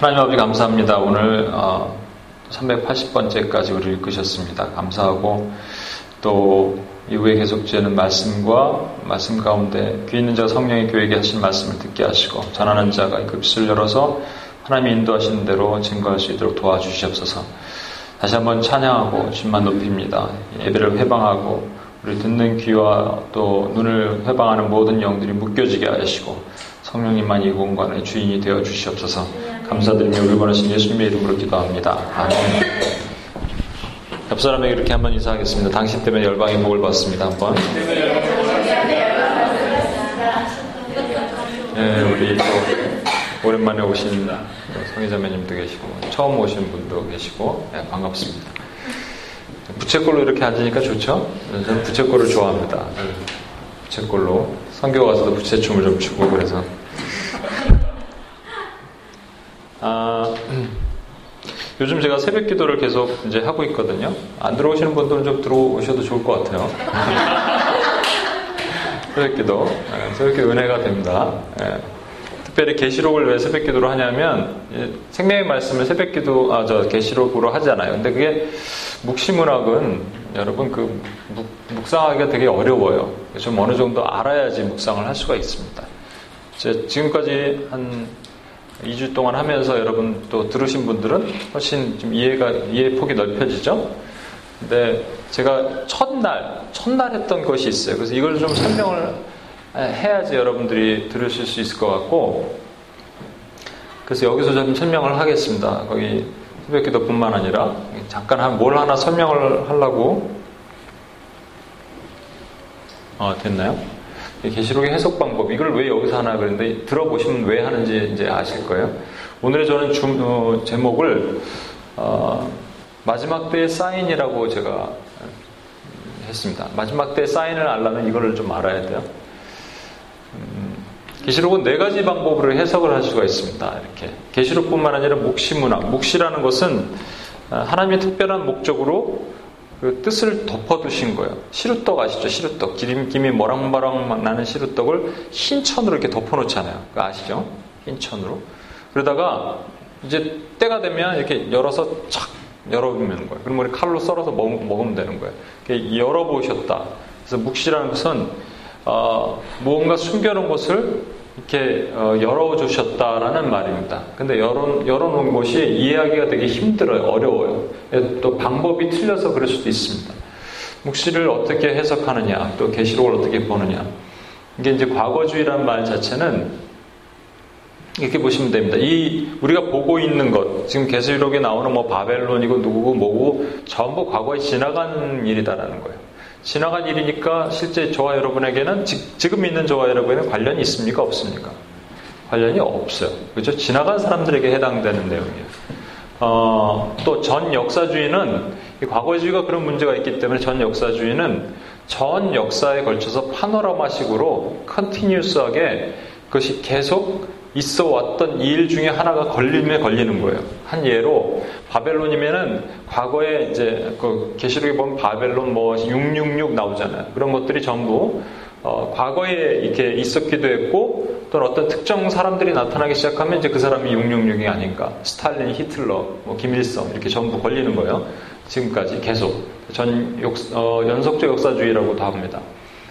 하나님 아버지 감사합니다. 오늘 380번째까지 어, 우리를 이끄셨습니다. 감사하고 또 이후에 계속되는 말씀과 말씀 가운데 귀 있는 자 성령의 교회에게 하신 말씀을 듣게 하시고 전하는 자가 급시를 열어서 하나님이 인도하시는 대로 증거할 수 있도록 도와주시옵소서. 다시 한번 찬양하고 주만 높입니다. 예배를 회방하고 우리 듣는 귀와 또 눈을 회방하는 모든 영들이 묶여지게 하시고 성령님만 이 공간의 주인이 되어 주시옵소서. 감사드리며 우리 원하신 예수님의 이름으로 기도합니다. 아멘. 옆 사람에게 이렇게 한번 인사하겠습니다. 당신 때문에 열방의 복을 받습니다. 한번. 네, 우리 또 오랜만에 오신 성의자매님도 계시고 처음 오신 분도 계시고 네, 반갑습니다. 부채꼴로 이렇게 앉으니까 좋죠? 저는 부채꼴을 좋아합니다. 부채꼴로 성교 가서도 부채춤을 좀 추고 그래서 아, 요즘 제가 새벽 기도를 계속 이제 하고 있거든요. 안 들어오시는 분들은 좀 들어오셔도 좋을 것 같아요. 새벽 기도. 네, 새벽 기도 은혜가 됩니다. 네. 특별히 계시록을 왜 새벽 기도로 하냐면 생명의 말씀을 새벽 기도 아 저 계시록으로 하잖아요. 근데 그게 묵시문학은 여러분 그 묵, 묵상하기가 되게 어려워요. 좀 어느 정도 알아야지 묵상을 할 수가 있습니다. 지금까지 한 2주 동안 하면서 여러분 또 들으신 분들은 훨씬 좀 이해가, 이해 폭이 넓혀지죠? 근데 제가 첫날, 첫날 했던 것이 있어요. 그래서 이걸 좀 설명을 해야지 여러분들이 들으실 수 있을 것 같고, 그래서 여기서 좀 설명을 하겠습니다. 거기 새벽 기도 뿐만 아니라, 잠깐 한뭘 하나 설명을 하려고, 어, 됐나요? 계시록의 해석 방법 이걸 왜 여기서 하나 그랬는데 들어보시면 왜 하는지 이제 아실 거예요. 오늘의 저는 주, 어, 제목을 어, 마지막 때의 사인이라고 제가 했습니다. 마지막 때의 사인을 알려면 이거를 좀 알아야 돼요. 음, 계시록은 네 가지 방법으로 해석을 할 수가 있습니다. 이렇게 계시록뿐만 아니라 묵시문학, 묵시라는 것은 어, 하나님의 특별한 목적으로 그 뜻을 덮어두신 거예요. 시루떡 아시죠? 시루떡. 기름김이 머랑머랑 나는 시루떡을 흰 천으로 이렇게 덮어놓잖아요. 그 아시죠? 흰 천으로. 그러다가 이제 때가 되면 이렇게 열어서 착 열어보면 거예요. 그럼 우리 칼로 썰어서 먹, 으면 되는 거예요. 열어보셨다. 그래서 묵시라는 것은 어, 무언가 숨겨놓은 것을 이렇게 어, 열어주셨다라는 말입니다. 근데 열어, 열어놓은 것이 이해하기가 되게 힘들어요. 어려워요. 예, 또 방법이 틀려서 그럴 수도 있습니다. 묵시를 어떻게 해석하느냐, 또 계시록을 어떻게 보느냐. 이게 이제 과거주의란 말 자체는 이렇게 보시면 됩니다. 이 우리가 보고 있는 것, 지금 계시록에 나오는 뭐 바벨론이고 누구고 뭐고 전부 과거에 지나간 일이다라는 거예요. 지나간 일이니까 실제 저와 여러분에게는 지, 금 있는 저와 여러분에는 관련이 있습니까? 없습니까? 관련이 없어요. 그죠? 지나간 사람들에게 해당되는 내용이에요. 어, 또 전 역사주의는 과거주의가 그런 문제가 있기 때문에 전 역사주의는 전 역사에 걸쳐서 파노라마식으로 컨티뉴스하게 그것이 계속 있어 왔던 일 중에 하나가 걸림에 걸리는 거예요. 한 예로 바벨론이면은 과거에 이제 그 계시록에 보면 바벨론 뭐 666 나오잖아요. 그런 것들이 전부 어, 과거에 이렇게 있었기도 했고 또는 어떤 특정 사람들이 나타나기 시작하면 이제 그 사람이 666이 아닌가. 스탈린, 히틀러, 뭐 김일성 이렇게 전부 걸리는 거예요. 지금까지 계속 전 역, 어, 연속적 역사주의라고도 합니다.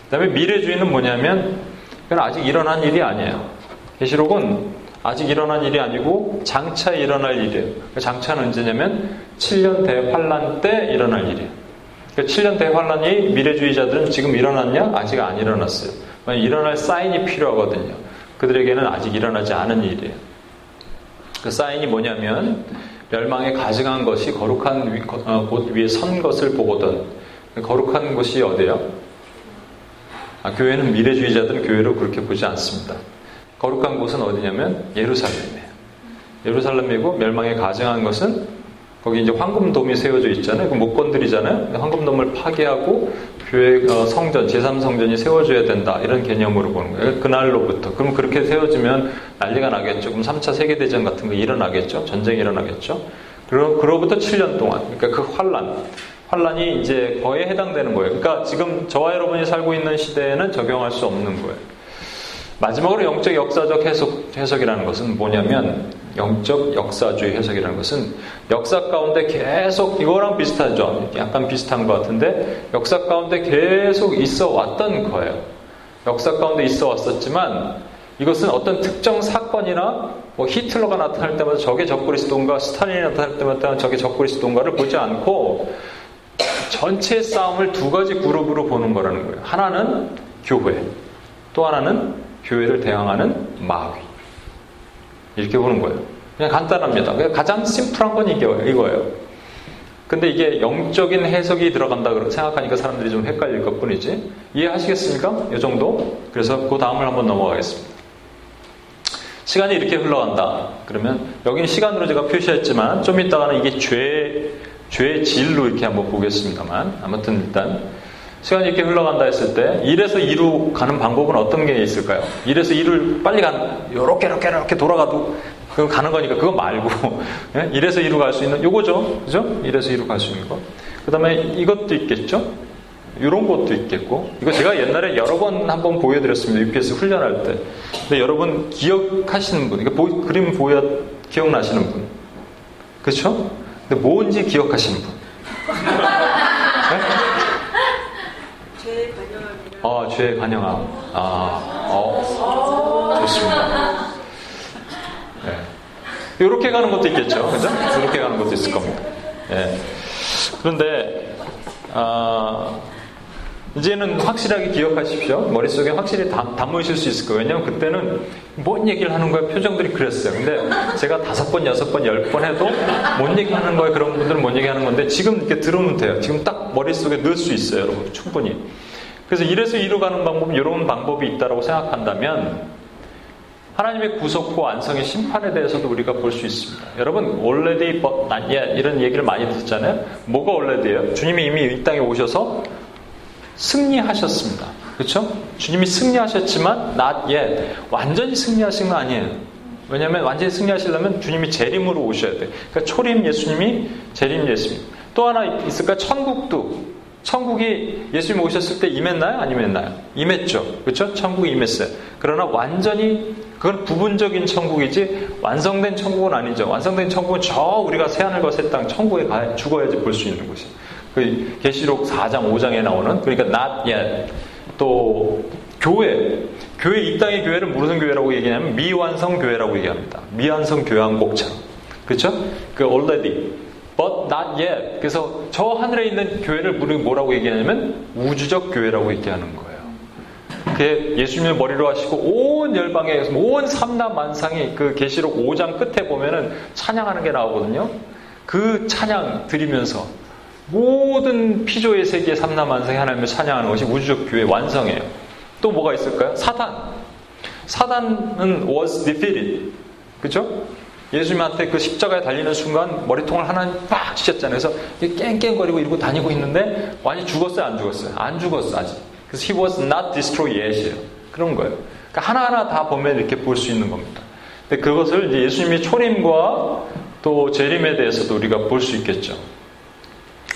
그다음에 미래주의는 뭐냐면 그건 아직 일어난 일이 아니에요. 계시록은 아직 일어난 일이 아니고 장차 일어날 일이에요. 그 장차는 언제냐면 7년 대환란 때 일어날 일이에요. 그 7년 대환란이 미래주의자들은 지금 일어났냐? 아직 안 일어났어요. 일어날 사인이 필요하거든요. 그들에게는 아직 일어나지 않은 일이에요. 그 사인이 뭐냐면 멸망에 가증한 것이 거룩한 위, 어, 곳 위에 선 것을 보거든. 거룩한 곳이 어디예요? 아, 교회는 미래주의자들은 교회로 그렇게 보지 않습니다. 거룩한 곳은 어디냐면 예루살렘이에요. 예루살렘이고 멸망에 가증한 것은 거기 이제 황금돔이 세워져 있잖아요. 그못 건드리잖아요. 황금돔을 파괴하고 교회 어, 성전, 제3성전이 세워져야 된다. 이런 개념으로 보는 거예요. 그날로부터. 그럼 그렇게 세워지면 난리가 나겠죠. 그럼 3차 세계대전 같은 거 일어나겠죠. 전쟁이 일어나겠죠. 그러, 그로부터 7년 동안. 그러니까 그 환란. 환란이 이제 거에 해당되는 거예요. 그러니까 지금 저와 여러분이 살고 있는 시대에는 적용할 수 없는 거예요. 마지막으로 영적 역사적 해석, 해석이라는 것은 뭐냐면 영적 역사주의 해석이라는 것은 역사 가운데 계속 이거랑 비슷하죠. 약간 비슷한 것 같은데 역사 가운데 계속 있어 왔던 거예요. 역사 가운데 있어 왔었지만 이것은 어떤 특정 사건이나 뭐 히틀러가 나타날 때마다 저게 적그리스도인가 스탈린이 나타날 때마다 저게 적그리스도인가를 보지 않고 전체 싸움을 두 가지 그룹으로 보는 거라는 거예요. 하나는 교회, 또 하나는 교회를 대항하는 마귀. 이렇게 보는 거예요. 그냥 간단합니다. 그냥 가장 심플한 건 이거예요. 근데 이게 영적인 해석이 들어간다 고 생각하니까 사람들이 좀 헷갈릴 것 뿐이지. 이해하시겠습니까? 이 정도? 그래서 그 다음을 한번 넘어가겠습니다. 시간이 이렇게 흘러간다. 그러면 여기는 시간으로 제가 표시했지만 좀 이따가는 이게 죄, 죄의 질로 이렇게 한번 보겠습니다만 아무튼 일단 시간이 이렇게 흘러간다 했을 때 1에서 2로 가는 방법은 어떤 게 있을까요? 1에서 2를 빨리 가는 요렇게 이렇게 이렇게 돌아가도 그거 가는 거니까 그거 말고 1에서 2로 갈 수 있는 요거죠. 그죠? 1에서 2로 갈 수 있는 거. 그다음에 이것도 있겠죠? 이런 것도 있겠고 이거 제가 옛날에 여러 번 한번 보여드렸습니다. UPS 훈련할 때. 근데 여러분 기억하시는 분, 이거 보, 그림 보여 기억나시는 분, 그렇죠? 근데 뭔지 기억하시는 분. 네? 어, 죄 관영함. 아, 어, 좋습니다. 네. 이렇게 가는 것도 있겠죠. 그죠? 이렇게 가는 것도 있을 겁니다. 네. 그런데, 아, 이제는 확실하게 기억하십시오. 머릿속에 확실히 담, 담으실 수 있을 거예요. 왜냐하면 그때는 뭔 얘기를 하는 거야 표정들이 그랬어요. 근데 제가 다섯 번, 여섯 번, 열 번 해도 뭔 얘기 하는 거예요. 그런 분들은 뭔 얘기 하는 건데 지금 이렇게 들으면 돼요. 지금 딱 머릿속에 넣을 수 있어요. 여러분. 충분히. 그래서 이래서 이루 가는 방법은 이런 방법이 있다고 생각한다면 하나님의 구속과 완성의 심판에 대해서도 우리가 볼 수 있습니다. 여러분, already but not yet 이런 얘기를 많이 듣잖아요. 뭐가 already예요? 주님이 이미 이 땅에 오셔서 승리하셨습니다. 그렇죠? 주님이 승리하셨지만 not yet 완전히 승리하신 거 아니에요. 왜냐하면 완전히 승리하시려면 주님이 재림으로 오셔야 돼. 그러니까 초림 예수님이 재림 예수님. 또 하나 있을까? 천국도 천국이 예수님 오셨을 때 임했나요? 안 임했나요? 임했죠. 그렇죠? 천국이 임했어요. 그러나 완전히 그건 부분적인 천국이지 완성된 천국은 아니죠. 완성된 천국은 저 우리가 새하늘과 새 땅 천국에 가, 죽어야지 볼 수 있는 곳이에요. 그 계시록 4장 5장에 나오는 그러니까 not yet 또 교회 교회 이 땅의 교회를 무슨 교회라고 얘기하냐면 미완성 교회라고 얘기합니다. 미완성 교회한 곡처럼 그렇죠? 그 already but not yet. 그래서 저 하늘에 있는 교회를 우리 뭐라고 얘기하냐면 우주적 교회라고 얘기하는 거예요. 그 예수님을 머리로 하시고 온 열방에 온 삼남 만상이 그 계시록 5장 끝에 보면은 찬양하는 게 나오거든요. 그 찬양 드리면서 모든 피조의 세계 삼남 만상이 하나님을 찬양하는 것이 우주적 교회 완성이에요. 또 뭐가 있을까요? 사단. 사단은 was defeated. 그죠? 예수님한테 그 십자가에 달리는 순간 머리통을 하나님 빡 치셨잖아요. 그래서 깽깽거리고 이러고 다니고 있는데 완전히 죽었어요? 안 죽었어요? 안 죽었어 아직. 그래서 he was not destroyed yet이에요. 그런 거예요. 그러니까 하나하나 다 보면 이렇게 볼 수 있는 겁니다. 근데 그것을 이제 예수님의 초림과 또 재림에 대해서도 우리가 볼 수 있겠죠.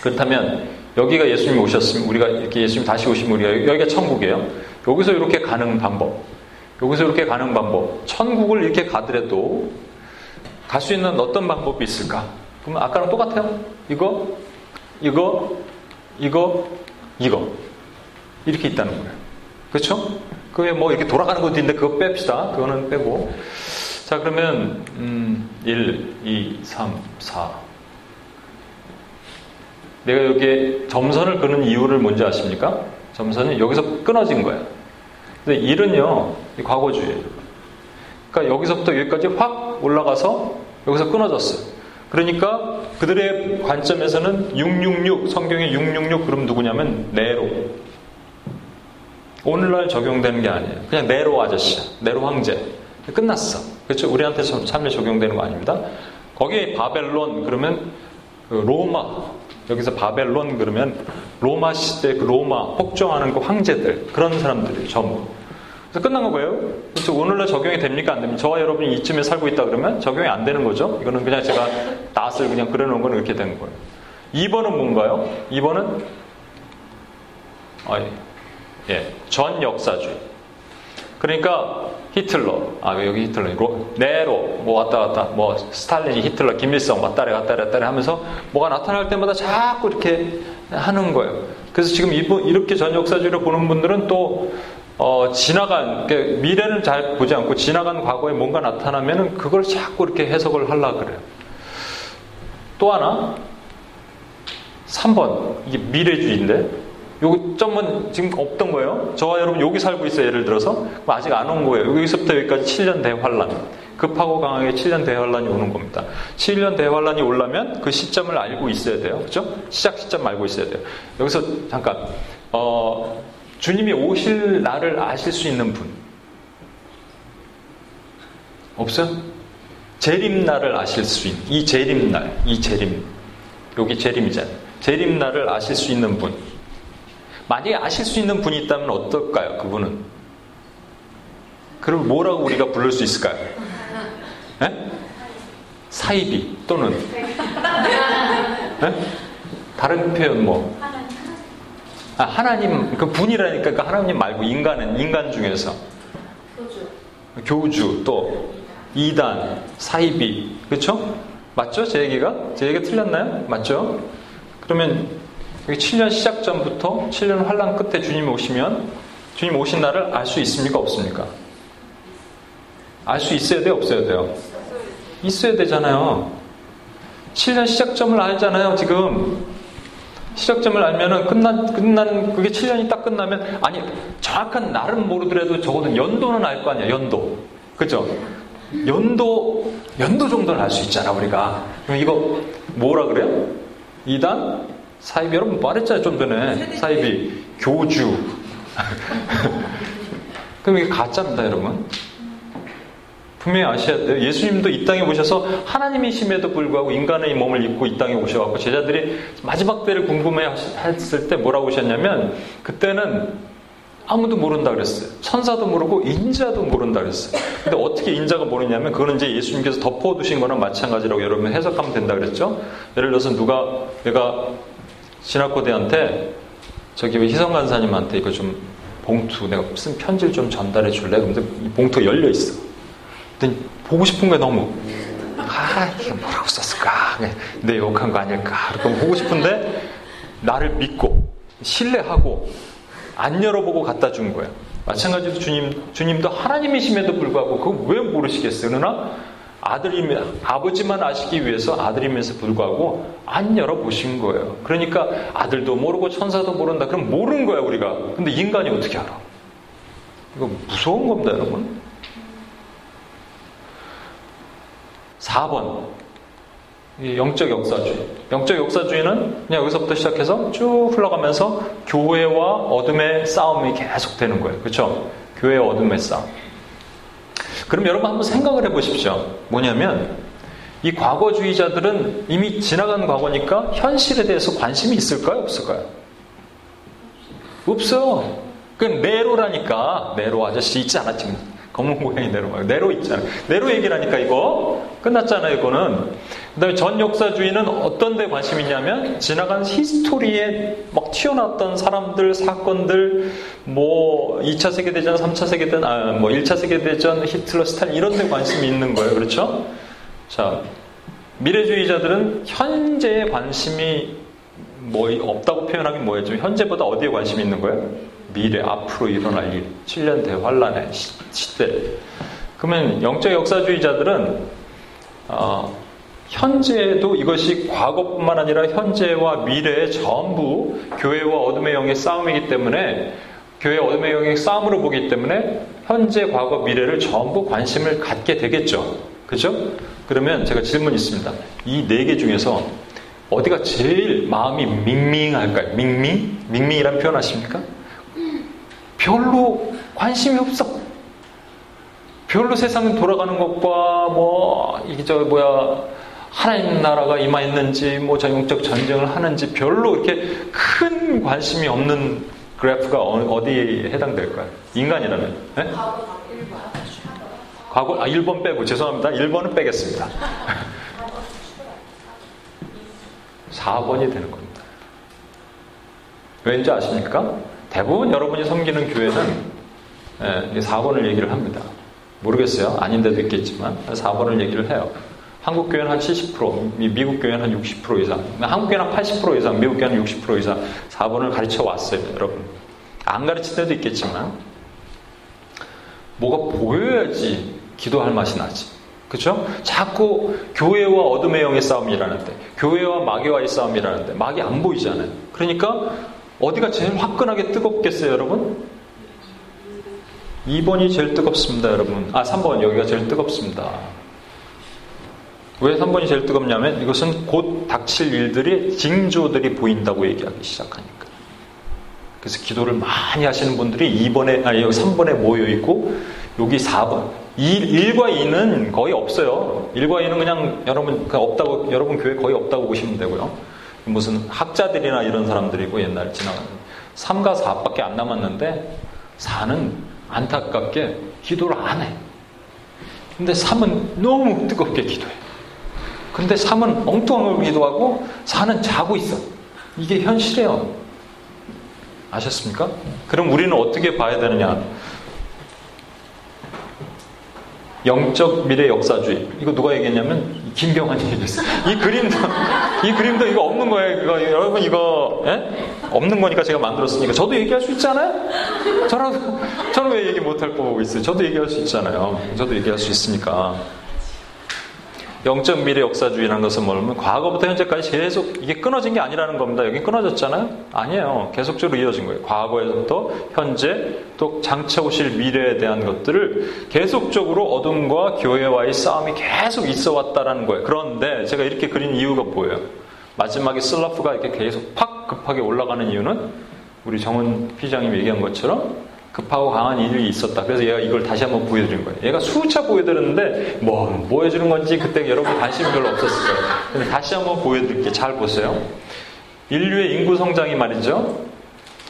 그렇다면 여기가 예수님이 오셨으면 우리가 이렇게 예수님 다시 오시면 우리가 여기가 천국이에요. 여기서 이렇게 가는 방법. 여기서 이렇게 가는 방법. 천국을 이렇게 가더라도 갈 수 있는 어떤 방법이 있을까? 그러면 아까랑 똑같아요. 이거, 이거, 이거, 이거. 이렇게 있다는 거예요. 그렇죠? 그게 뭐 이렇게 돌아가는 것도 있는데 그거 뺍시다. 그거는 빼고. 자, 그러면 음, 1, 2, 3, 4. 내가 여기에 점선을 그는 이유를 뭔지 아십니까? 점선은 여기서 끊어진 거예요. 근데 1은요, 과거주의예요. 그러니까 여기서부터 여기까지 확 올라가서 여기서 끊어졌어요. 그러니까 그들의 관점에서는 666 성경에 666 그럼 누구냐면 네로. 오늘날 적용되는 게 아니에요. 그냥 네로 아저씨야. 네로 황제. 끝났어. 그렇죠? 우리한테 삶에 적용되는 거 아닙니다. 거기에 바벨론 그러면 그 로마 여기서 바벨론 그러면 로마 시대 그 로마 폭정하는 그 황제들 그런 사람들이 전부. 그래서 끝난 거예요. 그래서 오늘날 적용이 됩니까 안 됩니까? 저와 여러분이 이쯤에 살고 있다 그러면 적용이 안 되는 거죠. 이거는 그냥 제가 낯을 그냥 그려놓은 건 이렇게 되는 거예요. 2번은 뭔가요? 2번은 아, 예. 예, 전 역사주의. 그러니까 히틀러, 아 여기 히틀러, 로, 네로, 뭐 왔다 갔다, 뭐 스탈린이 히틀러, 김일성 왔다리 갔다리 갔다리 하면서 뭐가 나타날 때마다 자꾸 이렇게 하는 거예요. 그래서 지금 이렇게 전 역사주의를 보는 분들은 또 어, 지나간 그러니까 미래는 잘 보지 않고 지나간 과거에 뭔가 나타나면은 그걸 자꾸 이렇게 해석을 하려 그래요. 또 하나 3번 이게 미래주의인데 요 점은 지금 없던 거예요. 저와 여러분 여기 살고 있어요. 예를 들어서 아직 안 온 거예요. 여기서부터 여기까지 7년 대환란. 급하고 강하게 7년 대환란이 오는 겁니다. 7년 대환란이 올라면 그 시점을 알고 있어야 돼요. 그렇죠? 시작 시점 알고 있어야 돼요. 여기서 잠깐 어, 주님이 오실 날을 아실 수 있는 분 없어요? 재림날을 아실 수 있는 이 재림날, 이 재림 여기 재림이잖아요. 재림날을 아실 수 있는 분 만약에 아실 수 있는 분이 있다면 어떨까요? 그분은 그럼 뭐라고 우리가 부를 수 있을까요? 네? 사이비 또는 네? 다른 표현 뭐 아, 하나님 그 분이라니까 그 하나님 말고 인간은 인간 중에서 교주, 교주 또 이단 사이비 그렇죠? 맞죠? 제 얘기가 제 얘기가 틀렸나요? 맞죠? 그러면 여기 7년 시작 전부터 7년 환란 끝에 주님 오시면 주님 오신 날을 알 수 있습니까? 없습니까? 알 수 있어야 돼요? 없어야 돼요? 있어야 되잖아요. 7년 시작점을 알잖아요, 지금. 시작점을 알면은 끝난, 끝난, 그게 7년이 딱 끝나면, 아니, 정확한 날은 모르더라도 적어도 연도는 알 거 아니야, 연도. 그죠? 연도, 연도 정도는 알 수 있잖아, 우리가. 그럼 이거 뭐라 그래요? 2단? 사이비, 여러분 말했잖아요, 좀 전에. 사이비, 교주. 그럼 이게 가짜입니다, 여러분. 분명히 아셔야 돼요. 예수님도 이 땅에 오셔서 하나님이심에도 불구하고 인간의 몸을 입고 이 땅에 오셔갖고 제자들이 마지막 때를 궁금해 했을 때 뭐라고 오셨냐면 그때는 아무도 모른다 그랬어요. 천사도 모르고 인자도 모른다 그랬어요. 근데 어떻게 인자가 모르냐면 그거는 이제 예수님께서 덮어두신 거나 마찬가지라고 여러분 해석하면 된다 그랬죠. 예를 들어서 누가 내가 진학고대한테 저기 희성 간사님한테 이거 좀 봉투 내가 쓴 편지를 좀 전달해 줄래? 근데 이 봉투가 열려 있어. 보고 싶은 게 너무 아 이게 뭐라고 썼을까 내 욕한 거 아닐까 그럼 보고 싶은데 나를 믿고 신뢰하고 안 열어보고 갖다 준 거예요. 마찬가지로 주님 주님도 하나님이심에도 불구하고 그거 왜 모르시겠어요? 그러나 아들이며 아버지만 아시기 위해서 아들이면서 불구하고 안 열어보신 거예요. 그러니까 아들도 모르고 천사도 모른다. 그럼 모르는 거야 우리가. 근데 인간이 어떻게 알아? 이거 무서운 겁니다, 여러분. 4번. 영적 역사주의. 영적 역사주의는 그냥 여기서부터 시작해서 쭉 흘러가면서 교회와 어둠의 싸움이 계속 되는 거예요. 그렇죠? 교회와 어둠의 싸움. 그럼 여러분 한번 생각을 해 보십시오. 뭐냐면 이 과거주의자들은 이미 지나간 과거니까 현실에 대해서 관심이 있을까요? 없을까요? 없어요. 그 네로라니까 네로 아저씨 있지 않아 지금 검은 고양이 네로 네로 있잖아요. 네로 얘기라니까 이거 끝났잖아요. 이거는 그다음에 전 역사주의는 어떤 데 관심이 있냐면 지나간 히스토리에 막 튀어나왔던 사람들 사건들 뭐 2차 세계대전 3차 세계대전 아, 뭐 1차 세계대전 히틀러 스탈린 이런 데 관심이 있는 거예요. 그렇죠? 자 미래주의자들은 현재에 관심이 뭐 없다고 표현하긴 뭐예요? 좀 현재보다 어디에 관심이 있는 거예요? 미래 앞으로 일어날 일, 7년 대환란의 시대. 그러면 영적 역사주의자들은 어, 현재에도 이것이 과거뿐만 아니라 현재와 미래의 전부 교회와 어둠의 영의 싸움이기 때문에 교회 어둠의 영의 싸움으로 보기 때문에 현재, 과거, 미래를 전부 관심을 갖게 되겠죠. 그죠? 그러면 제가 질문 있습니다. 이 네 개 중에서 어디가 제일 마음이 밍밍할까요? 밍밍? 밍밍이란 표현 하십니까? 별로 관심이 없어. 별로 세상 돌아가는 것과 뭐 이게 저 뭐야 하나님 나라가 임하였는지 뭐 영적 전쟁을 하는지 별로 이렇게 큰 관심이 없는 그래프가 어, 디에 해당될까요? 인간이라면? 네? 과거 아 1번 빼고 죄송합니다. 1번은 빼겠습니다. 4번이 되는 겁니다. 왠지 아십니까? 대부분 여러분이 섬기는 교회는 예, 4번을 얘기를 합니다. 모르겠어요. 아닌 데도 있겠지만 4번을 얘기를 해요. 한국 교회는 한 70%, 미국 교회는 한 60% 이상, 한국 교회는 한 80% 이상, 미국 교회는 60% 이상 4번을 가르쳐 왔어요, 여러분. 안 가르칠 때도 있겠지만 뭐가 보여야지 기도할 맛이 나지. 그렇죠? 자꾸 교회와 어둠의 영의 싸움이라는데 교회와 마귀와의 싸움이라는데 마귀 안 보이잖아요. 그러니까 어디가 제일 화끈하게 뜨겁겠어요, 여러분? 2번이 제일 뜨겁습니다, 여러분. 아, 3번 여기가 제일 뜨겁습니다. 왜 3번이 제일 뜨겁냐면 이것은 곧 닥칠 일들이 징조들이 보인다고 얘기하기 시작하니까. 그래서 기도를 많이 하시는 분들이 2번에 아니 여기 3번에 모여 있고 여기 4번. 1, 과 2는 거의 없어요. 1과 2는 그냥 여러분 그냥 없다고 여러분 교회 거의 없다고 보시면 되고요. 무슨 학자들이나 이런 사람들이고 옛날에 지나가는 3과 4밖에 안 남았는데 4는 안타깝게 기도를 안 해. 근데 3은 너무 뜨겁게 기도해. 근데 3은 엉뚱한 기도하고 4는 자고 있어. 이게 현실이에요. 아셨습니까? 그럼 우리는 어떻게 봐야 되느냐? 영적 미래 역사주의. 이거 누가 얘기했냐면 김경환이 얘기했어요. 이 그림도 이 그림도 이거 없는 거예요. 이거 여러분 이거 예? 없는 거니까 제가 만들었으니까 저도 얘기할 수 있잖아요. 저는 저는 왜 얘기 못할 거고 있어요. 저도 얘기할 수 있잖아요. 저도 얘기할 수 있으니까. 영적 미래 역사주의라는 것은 뭐냐면 과거부터 현재까지 계속 이게 끊어진 게 아니라는 겁니다. 여기 끊어졌잖아요? 아니에요. 계속적으로 이어진 거예요. 과거에서부터 현재 또 장차 오실 미래에 대한 것들을 계속적으로 어둠과 교회와의 싸움이 계속 있어 왔다라는 거예요. 그런데 제가 이렇게 그린 이유가 뭐예요? 마지막에 슬라프가 이렇게 계속 팍 급하게 올라가는 이유는 우리 정은 피장님이 얘기한 것처럼 급하고 강한 일이 있었다. 그래서 얘가 이걸 다시 한번 보여드린 거예요. 얘가 수차 보여드렸는데 뭐 보여주는 건지 그때 여러분 관심이 별로 없었을 거예요. 근데 다시 한번 보여드릴게요. 잘 보세요. 인류의 인구 성장이 말이죠.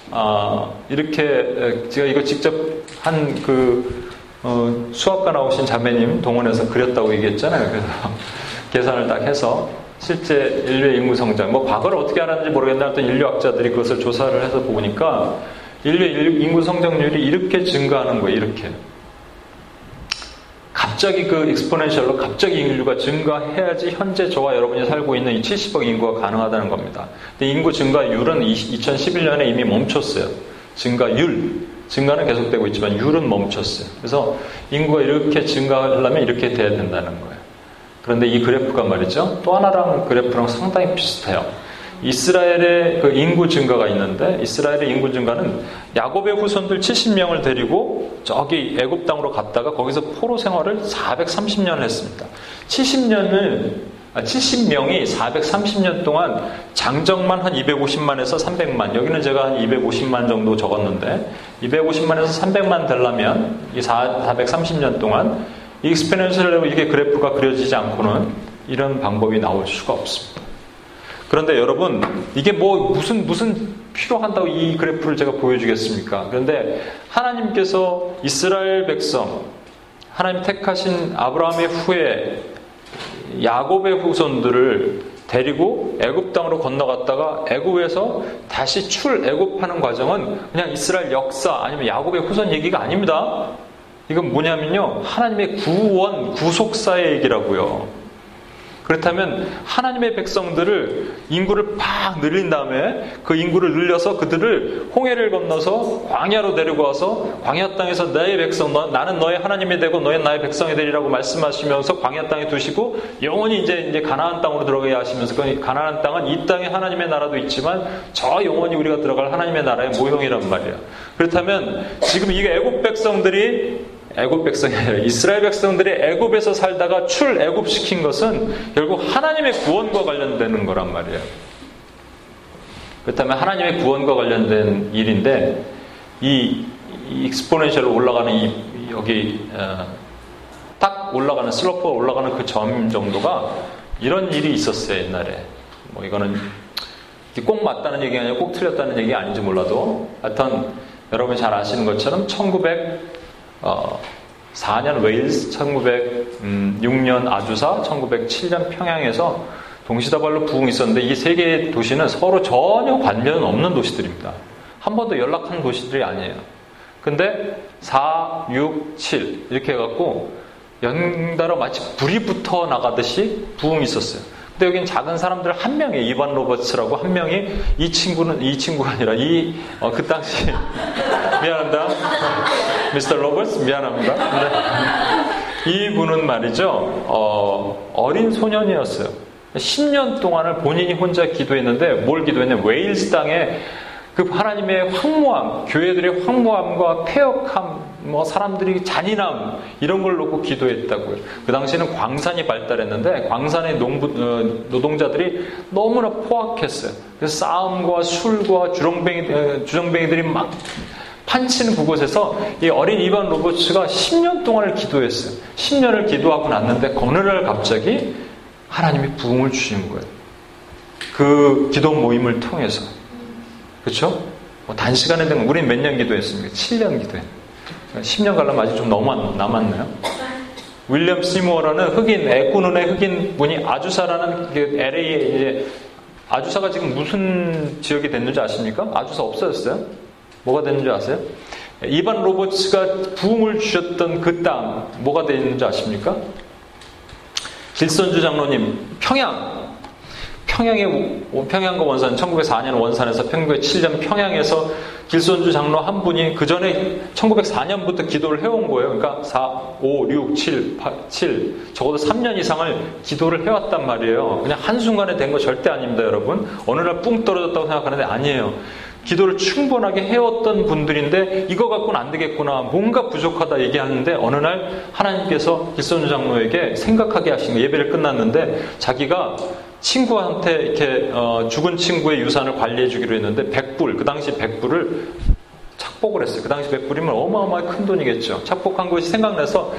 아, 이렇게 제가 이거 직접 한그 어, 수학과 나오신 자매님 동원해서 그렸다고 얘기했잖아요. 그래서 계산을 딱 해서 실제 인류의 인구 성장, 뭐 과거를 어떻게 알았는지 모르겠는데 하여튼 인류학자들이 그것을 조사를 해서 보니까 인류 인구 성장률이 이렇게 증가하는 거예요. 이렇게. 갑자기 그 익스포넨셜로 갑자기 인류가 증가해야지 현재 저와 여러분이 살고 있는 이 70억 인구가 가능하다는 겁니다. 근데 인구 증가율은 2011년에 이미 멈췄어요. 증가율. 증가는 계속되고 있지만 율은 멈췄어요. 그래서 인구가 이렇게 증가하려면 이렇게 돼야 된다는 거예요. 그런데 이 그래프가 말이죠. 또 하나랑 그래프랑 상당히 비슷해요. 이스라엘의 그 인구 증가가 있는데 이스라엘의 인구 증가는 야곱의 후손들 70명을 데리고 저기 애굽 땅으로 갔다가 거기서 포로 생활을 430년을 했습니다. 70년을 70명이 430년 동안 장정만 한 250만에서 300만 여기는 제가 한 250만 정도 적었는데 250만에서 300만 되려면 이 430년 동안 익스페넌셜로 이게 그래프가 그려지지 않고는 이런 방법이 나올 수가 없습니다. 그런데 여러분, 이게 뭐 무슨, 무슨 필요한다고 이 그래프를 제가 보여주겠습니까? 그런데 하나님께서 이스라엘 백성, 하나님 택하신 아브라함의 후에 야곱의 후손들을 데리고 애굽 땅으로 건너갔다가 애굽에서 다시 출애굽하는 과정은 그냥 이스라엘 역사 아니면 야곱의 후손 얘기가 아닙니다. 이건 뭐냐면요. 하나님의 구원, 구속사의 얘기라고요. 그렇다면 하나님의 백성들을 인구를 팍 늘린 다음에 그 인구를 늘려서 그들을 홍해를 건너서 광야로 데리고 와서 광야 땅에서 나의 백성 너, 나는 너의 하나님이 되고 너의 나의 백성이 되리라고 말씀하시면서 광야 땅에 두시고 영원히 이제 이제 가나안 땅으로 들어가게 하시면서 그 가나안 땅은 이 땅에 하나님의 나라도 있지만 저 영원히 우리가 들어갈 하나님의 나라의 모형이란 말이야. 그렇다면 지금 이게 애국 백성들이 애굽 백성이 아니라 이스라엘 백성들이 애굽에서 살다가 출애굽 시킨 것은 결국 하나님의 구원과 관련되는 거란 말이에요. 그렇다면 하나님의 구원과 관련된 일인데 이, 이 익스포넨셜로 올라가는 이 여기 어, 딱 올라가는 슬로프가 올라가는 그 점 정도가 이런 일이 있었어요 옛날에. 뭐 이거는 꼭 맞다는 얘기가 아니고 꼭 틀렸다는 얘기가 아닌지 몰라도 하여튼 여러분이 잘 아시는 것처럼 1904년 웨일스, 1906년 아주사, 1907년 평양에서 동시다발로 부흥이 있었는데 이 세 개의 도시는 서로 전혀 관련 없는 도시들입니다. 한 번도 연락한 도시들이 아니에요. 근데 4, 6, 7 이렇게 해갖고 연달아 마치 불이 붙어 나가듯이 부흥이 있었어요. 근데 여긴 작은 사람들 한 명이 이반 로버츠라고 한 명이 이 친구는 이 친구가 아니라 이그 어, 그 당시 미안합니다 미스터 로버츠 미안합니다. 근데 이분은 말이죠 어, 어린 소년이었어요. 10년 동안을 본인이 혼자 기도했는데 뭘 기도했냐 웨일스 땅에 그 하나님의 황무함, 교회들의 황무함과 폐역함, 뭐 사람들이 잔인함 이런 걸 놓고 기도했다고요. 그 당시에는 광산이 발달했는데 광산의 농부 어, 노동자들이 너무나 포악했어요. 그래서 싸움과 술과 주렁뱅이 어, 주정뱅이들이 막 판치는 그곳에서 이 어린 이반 로버츠가 10년 동안을 기도했어요. 10년을 기도하고 났는데 어느 날 갑자기 하나님이 부흥을 주시는 거예요. 그 기도 모임을 통해서. 그렇죠? 뭐 단시간에 된 우리는 몇년 기도했습니까? 7년 기도했 10년 가려면 아직 좀 너무 남았나요? 윌리엄 시모어라는 흑인, 애꾸눈의 흑인 분이 아주사라는 그 LA에 이제 아주사가 지금 무슨 지역이 됐는지 아십니까? 아주사 없어졌어요? 뭐가 됐는지 아세요? 이반 로버츠가 부흥을 주셨던 그 땅, 뭐가 되는지 아십니까? 길선주 장로님, 평양, 평양의 평양과 원산 1904년 원산에서 1907년 평양에서 길손주 장로 한 분이 그 전에 1904년부터 기도를 해온 거예요. 그러니까 4, 5, 6, 7, 8, 7 적어도 3년 이상을 기도를 해왔단 말이에요. 그냥 한순간에 된 거 절대 아닙니다, 여러분. 어느 날 뿡 떨어졌다고 생각하는데 아니에요. 기도를 충분하게 해왔던 분들인데 이거 갖고는 안 되겠구나 뭔가 부족하다 얘기하는데 어느 날 하나님께서 길선주 장로에게 생각하게 하신 거 예배를 끝났는데 자기가 친구한테 이렇게 어, 죽은 친구의 유산을 관리해 주기로 했는데 100불, 그 당시 100불을 착복을 했어요. 그 당시 100불이면 어마어마하게 큰 돈이겠죠. 착복한 것이 생각나서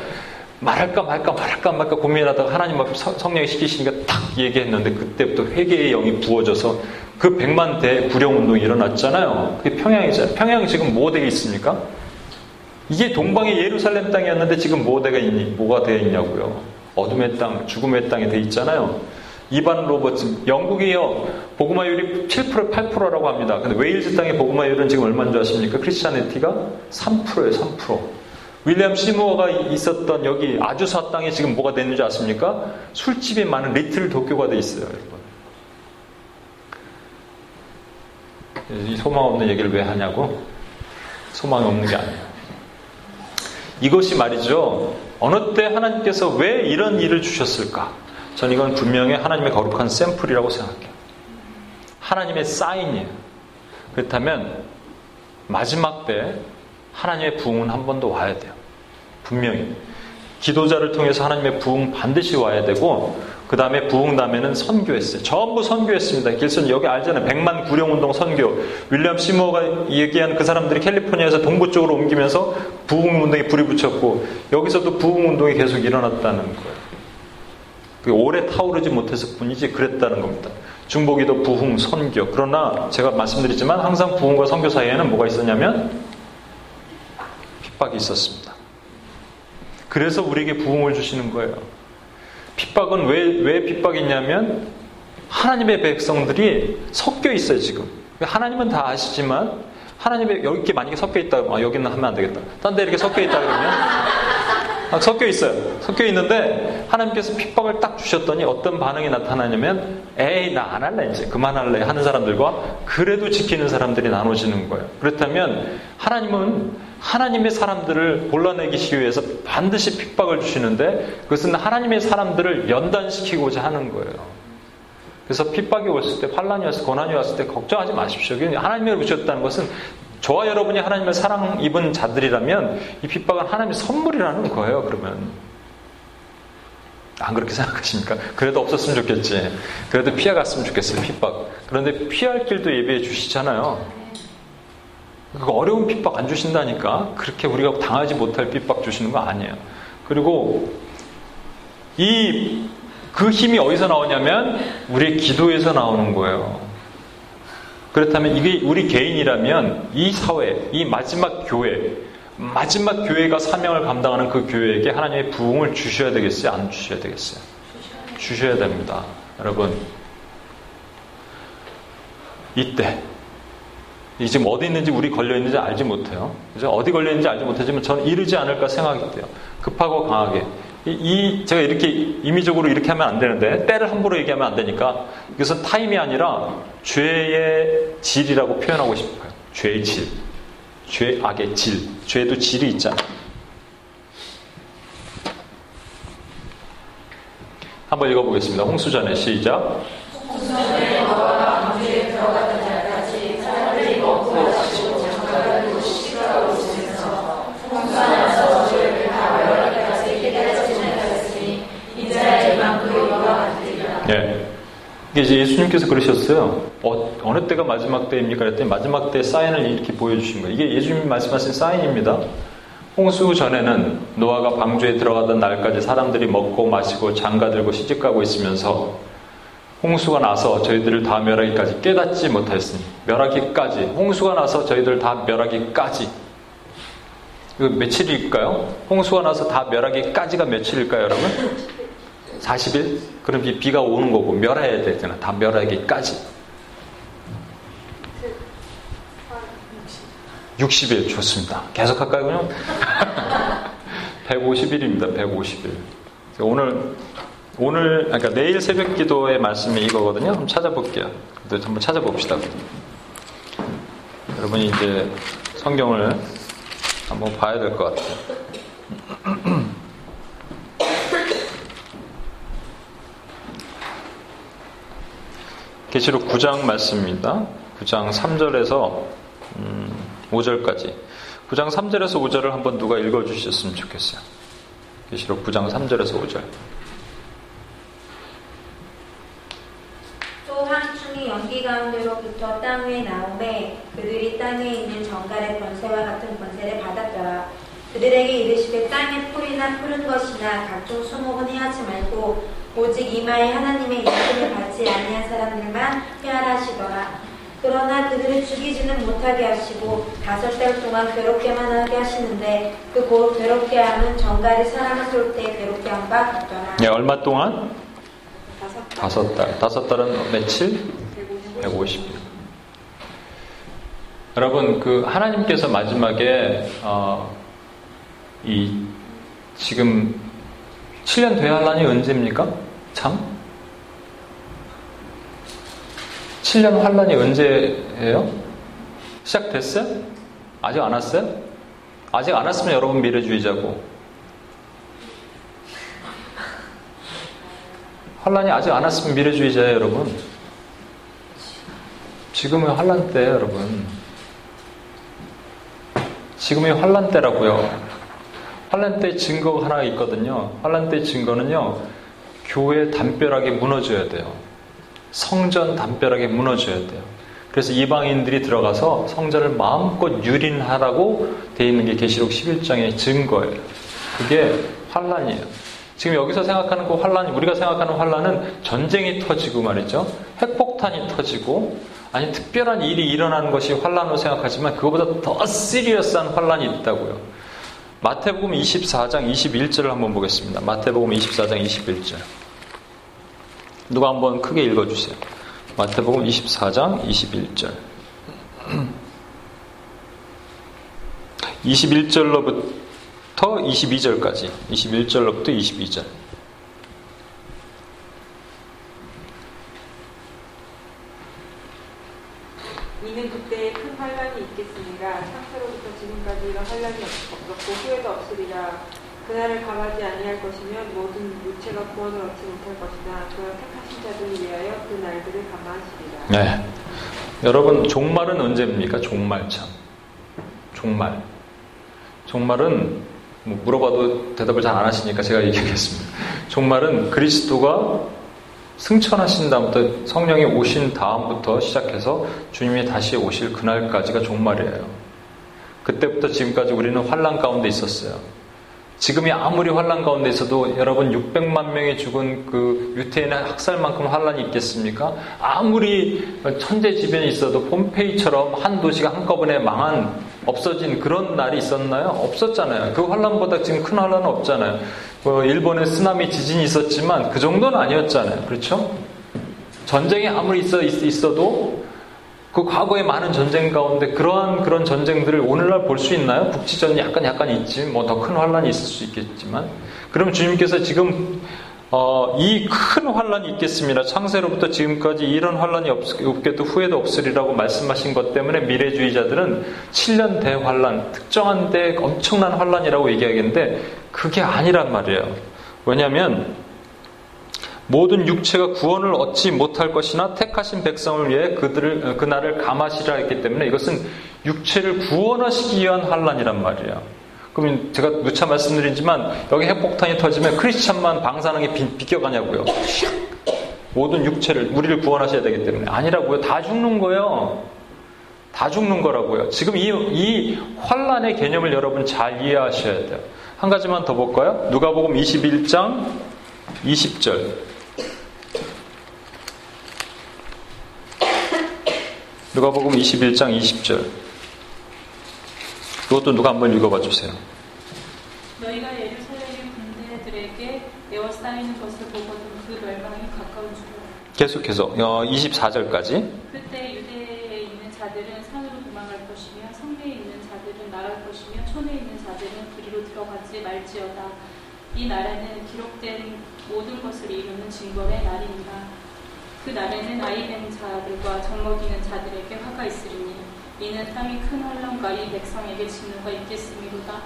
말할까 말까 말할까 말까 고민하다가 하나님 앞에 성령이 시키시니까 딱 얘기했는데 그때부터 회개의 영이 부어져서 그 100만 대 구령 운동이 일어났잖아요. 그게 평양이잖아요. 평양이 지금 뭐 되게 있습니까? 이게 동방의 예루살렘 땅이었는데 지금 뭐 되가 있니? 뭐가 되어 있냐고요. 어둠의 땅, 죽음의 땅에 돼 있잖아요. 이반 로버츠, 영국이요, 복음화율이 7% 8%라고 합니다. 근데 웨일즈 땅의 복음화율은 지금 얼마인 줄 아십니까? Christianity가 3%예요, 3%. 윌리엄 시무어가 있었던 여기 아주사 땅에 지금 뭐가 됐는지 아십니까? 술집이 많은 리틀 도쿄가 돼 있어요. 이 소망 없는 얘기를 왜 하냐고? 소망이 없는 게 아니에요. 이것이 말이죠. 어느 때 하나님께서 왜 이런 일을 주셨을까? 저는 이건 분명히 하나님의 거룩한 샘플이라고 생각해요. 하나님의 사인이에요. 그렇다면 마지막 때 하나님의 부흥은 한 번 더 와야 돼요. 분명히. 기도자를 통해서 하나님의 부흥 반드시 와야 되고 그 다음에 부흥 다음에는 선교했어요. 전부 선교했습니다. 길선 여기 알잖아요. 백만 구령 운동 선교. 윌리엄 시모가 얘기한 그 사람들이 캘리포니아에서 동부 쪽으로 옮기면서 부흥 운동에 불이 붙였고 여기서도 부흥 운동이 계속 일어났다는 거예요. 오래 타오르지 못해서 뿐이지 그랬다는 겁니다. 중보기도 부흥, 선교. 그러나 제가 말씀드리지만 항상 부흥과 선교 사이에는 뭐가 있었냐면 핍박이 있었습니다. 그래서 우리에게 부흥을 주시는 거예요. 핍박은 왜, 왜 핍박이 있냐면 하나님의 백성들이 섞여 있어요, 지금. 하나님은 다 아시지만 하나님의 여기 게 만약에 섞여 있다, 아, 여기는 하면 안 되겠다. 딴 데 이렇게 섞여 있다 그러면 아, 섞여 있어요. 섞여 있는데 하나님께서 핍박을 딱 주셨더니 어떤 반응이 나타나냐면 에이 나 안 할래 이제 그만할래 하는 사람들과 그래도 지키는 사람들이 나눠지는 거예요. 그렇다면 하나님은 하나님의 사람들을 골라내기 위해서 반드시 핍박을 주시는데 그것은 하나님의 사람들을 연단시키고자 하는 거예요. 그래서 핍박이 왔을 때, 환란이 왔을 때, 고난이 왔을 때 걱정하지 마십시오. 하나님을 주셨다는 것은 저와 여러분이 하나님의 사랑 입은 자들이라면 이 핍박은 하나님의 선물이라는 거예요. 그러면 안 그렇게 생각하십니까? 그래도 없었으면 좋겠지. 그래도 피해갔으면 좋겠어요. 핍박. 그런데 피할 길도 예비해 주시잖아요. 그 어려운 핍박 안 주신다니까 그렇게 우리가 당하지 못할 핍박 주시는 거 아니에요. 그리고 이 그 힘이 어디서 나오냐면 우리의 기도에서 나오는 거예요. 그렇다면 이게 우리 개인이라면 이 사회, 이 마지막 교회, 마지막 교회가 사명을 감당하는 그 교회에게 하나님의 부흥을 주셔야 되겠어요? 안 주셔야 되겠어요? 주셔야 됩니다. 여러분, 이때 지금 어디 있는지 우리 걸려 있는지 알지 못해요. 그죠? 어디 걸려 있는지 알지 못하지만 저는 이르지 않을까 생각이 돼요. 급하고 강하게. 이, 이, 제가 이렇게 임의적으로 이렇게 하면 안 되는데 때를 함부로 얘기하면 안 되니까 이것은 타임이 아니라 죄의 질이라고 표현하고 싶어요. 죄의 질. 죄 악의 질. 죄도 질이 있잖아요. 한번 읽어보겠습니다. 홍수전의 시작. 홍수전에 너와 방주에 들어갔던 자까지 사람들이 먹고 마시고 장가를 시가고 있으면서 홍수 안에서 저희를 다 멸하기까지 깨달아지는 것이니 인자의 예방도 이와 같으리라. 예. 이게 이제 예수님께서 그러셨어요. 어, 느 때가 마지막 때입니까? 그랬더니 마지막 때 사인을 이렇게 보여주신 거예요. 이게 예수님이 말씀하신 사인입니다. 홍수 전에는 노아가 방주에 들어가던 날까지 사람들이 먹고 마시고 장가들고 시집가고 있으면서 홍수가 나서 저희들을 다 멸하기까지 깨닫지 못했으니 멸하기까지 홍수가 나서 저희들 다 멸하기까지 그 며칠일까요? 홍수가 나서 다 멸하기까지가 며칠일까요, 여러분? 40일? 그럼 비가 오는 거고 멸해야 되잖아. 다 멸하기까지. 60일 좋습니다. 계속 할까요, 그냥? 150일입니다. 150일. 오늘 오늘 그러니까 내일 새벽 기도의 말씀이 이거거든요. 한번 찾아볼게요. 한번 찾아봅시다. 여러분이 이제 성경을 한번 봐야 될 것 같아요. 계시록 9장 말씀입니다. 9장 3절에서 음, 5절까지 9장 3절에서 5절을 한번 누가 읽어 주셨으면 좋겠어요. 계시록 9장 3절에서 5절. 또한 충이 연기 가운데로부터 땅 위에 나오매 그들이 땅에 있는 정갈의 권세와 같은 권세를 받았더라. 그들에게 이르시되 땅에 풀이나 푸른 것이나 각종 수목은 해하지 말고 오직 이마에 하나님의 인심을 받지 아니한 사람들만 해하라시더라. 그러나 그들을 죽이지는 못하게 하시고 다섯 달 동안 괴롭게만 하게 하시는데 그곧 괴롭게 함은 정갈이 사람을 쏠 때 괴롭게 한 바 같더라. 네, 얼마 동안? 다섯 달. 다섯 달은 며칠? 150일. 여러분, 그 하나님께서 마지막에 어, 이 지금 7년 되한란이 언제입니까? 참? 7년 환란이 언제예요? 시작됐어요? 아직 안 왔어요? 아직 안 왔으면 여러분 미래주의자고. 환란이 아직 안 왔으면 미래주의자예요, 여러분. 지금은 환란 때예요, 여러분. 지금이 환란 때라고요. 환란 때 증거가 하나 있거든요. 환란 때 증거는요. 교회 담벼락이 무너져야 돼요. 성전 담벼락에 무너져야 돼요. 그래서 이방인들이 들어가서 성전을 마음껏 유린하라고 되어 있는 게 계시록 11장의 증거예요. 그게 환란이에요. 지금 여기서 생각하는 그 환란이 우리가 생각하는 환란은 전쟁이 터지고 말이죠. 핵폭탄이 터지고 아니 특별한 일이 일어나는 것이 환란으로 생각하지만 그거보다 더 시리어스한 환란이 있다고요. 마태복음 24장 21절을 한번 보겠습니다. 마태복음 24장 21절. 누가 한번 크게 읽어주세요. 마태복음 24장 21절. 21절로부터 22절까지. 21절로부터 22절. 이는 그때 큰 환란이 있겠으니까 창세로부터 지금까지 이런 환란이 없었고 후회도 없으리라. 그날을 감하지 아니할 것이면 모든 육체가 구원을 얻지 못할 것이나 그와 택하신 자들을 위하여 그 날들을 감하시리라. 네. 여러분 종말은 언제입니까? 종말 참. 종말. 종말은 뭐 물어봐도 대답을 잘 안 하시니까 제가 얘기하겠습니다. 종말은 그리스도가 승천하신 다음부터 성령이 오신 다음부터 시작해서 주님이 다시 오실 그날까지가 종말이에요. 그때부터 지금까지 우리는 환란 가운데 있었어요. 지금이 아무리 환란 가운데 있어도 여러분 600만 명이 죽은 그 유태인의 학살만큼 환란이 있겠습니까? 아무리 천재지변이 있어도 폼페이처럼 한 도시가 한꺼번에 망한 없어진 그런 날이 있었나요? 없었잖아요. 그 환란보다 지금 큰 환란은 없잖아요. 뭐 일본에 쓰나미 지진이 있었지만 그 정도는 아니었잖아요. 그렇죠? 전쟁이 아무리 있어 있어도 그 과거의 많은 전쟁 가운데 그러한 그런 전쟁들을 오늘날 볼 수 있나요? 국지전이 약간 약간 있지 뭐 더 큰 환란이 있을 수 있겠지만 그러면 주님께서 지금 어, 이 큰 환란이 있겠습니다. 창세로부터 지금까지 이런 환란이 없, 없겠도 후회도 없으리라고 말씀하신 것 때문에 미래주의자들은 7년 대환란, 특정한 대 엄청난 환란이라고 얘기하겠는데 그게 아니란 말이에요. 왜냐하면 모든 육체가 구원을 얻지 못할 것이나 택하신 백성을 위해 그들을 그날을 감하시라 했기 때문에 이것은 육체를 구원하시기 위한 환란이란 말이에요. 그러면 제가 누차 말씀드리지만 여기 핵폭탄이 터지면 크리스찬만 방사능에 비, 비껴가냐고요. 모든 육체를 우리를 구원하셔야 되기 때문에 아니라고요. 다 죽는 거예요. 다 죽는 거라고요. 지금 이, 이 환란의 개념을 여러분 잘 이해하셔야 돼요. 한 가지만 더 볼까요? 누가복음 21장 20절. 누가복음 21장 20절. 그것도 누가 한번 읽어봐 주세요. 너희가 예루살렘의 군대들에게 에워싸이는 것을 보거든 그 멸망이 가까운 줄 계속해서 어, 24절까지. 그때 유대에 있는 자들은 산으로 도망갈 것이며 성내에 있는 자들은 나갈 것이며 촌에 있는 자들은 그리로 들어가지 말지어다. 이 날에는 기록된 모든 것을 이루는 징벌의 날입니다. 그 날에는 아이 된 자들과 젖먹이는 자들에게 화가 있으리니 이는 땅이 큰 환란과 이 백성에게 진노가 있겠음이로다.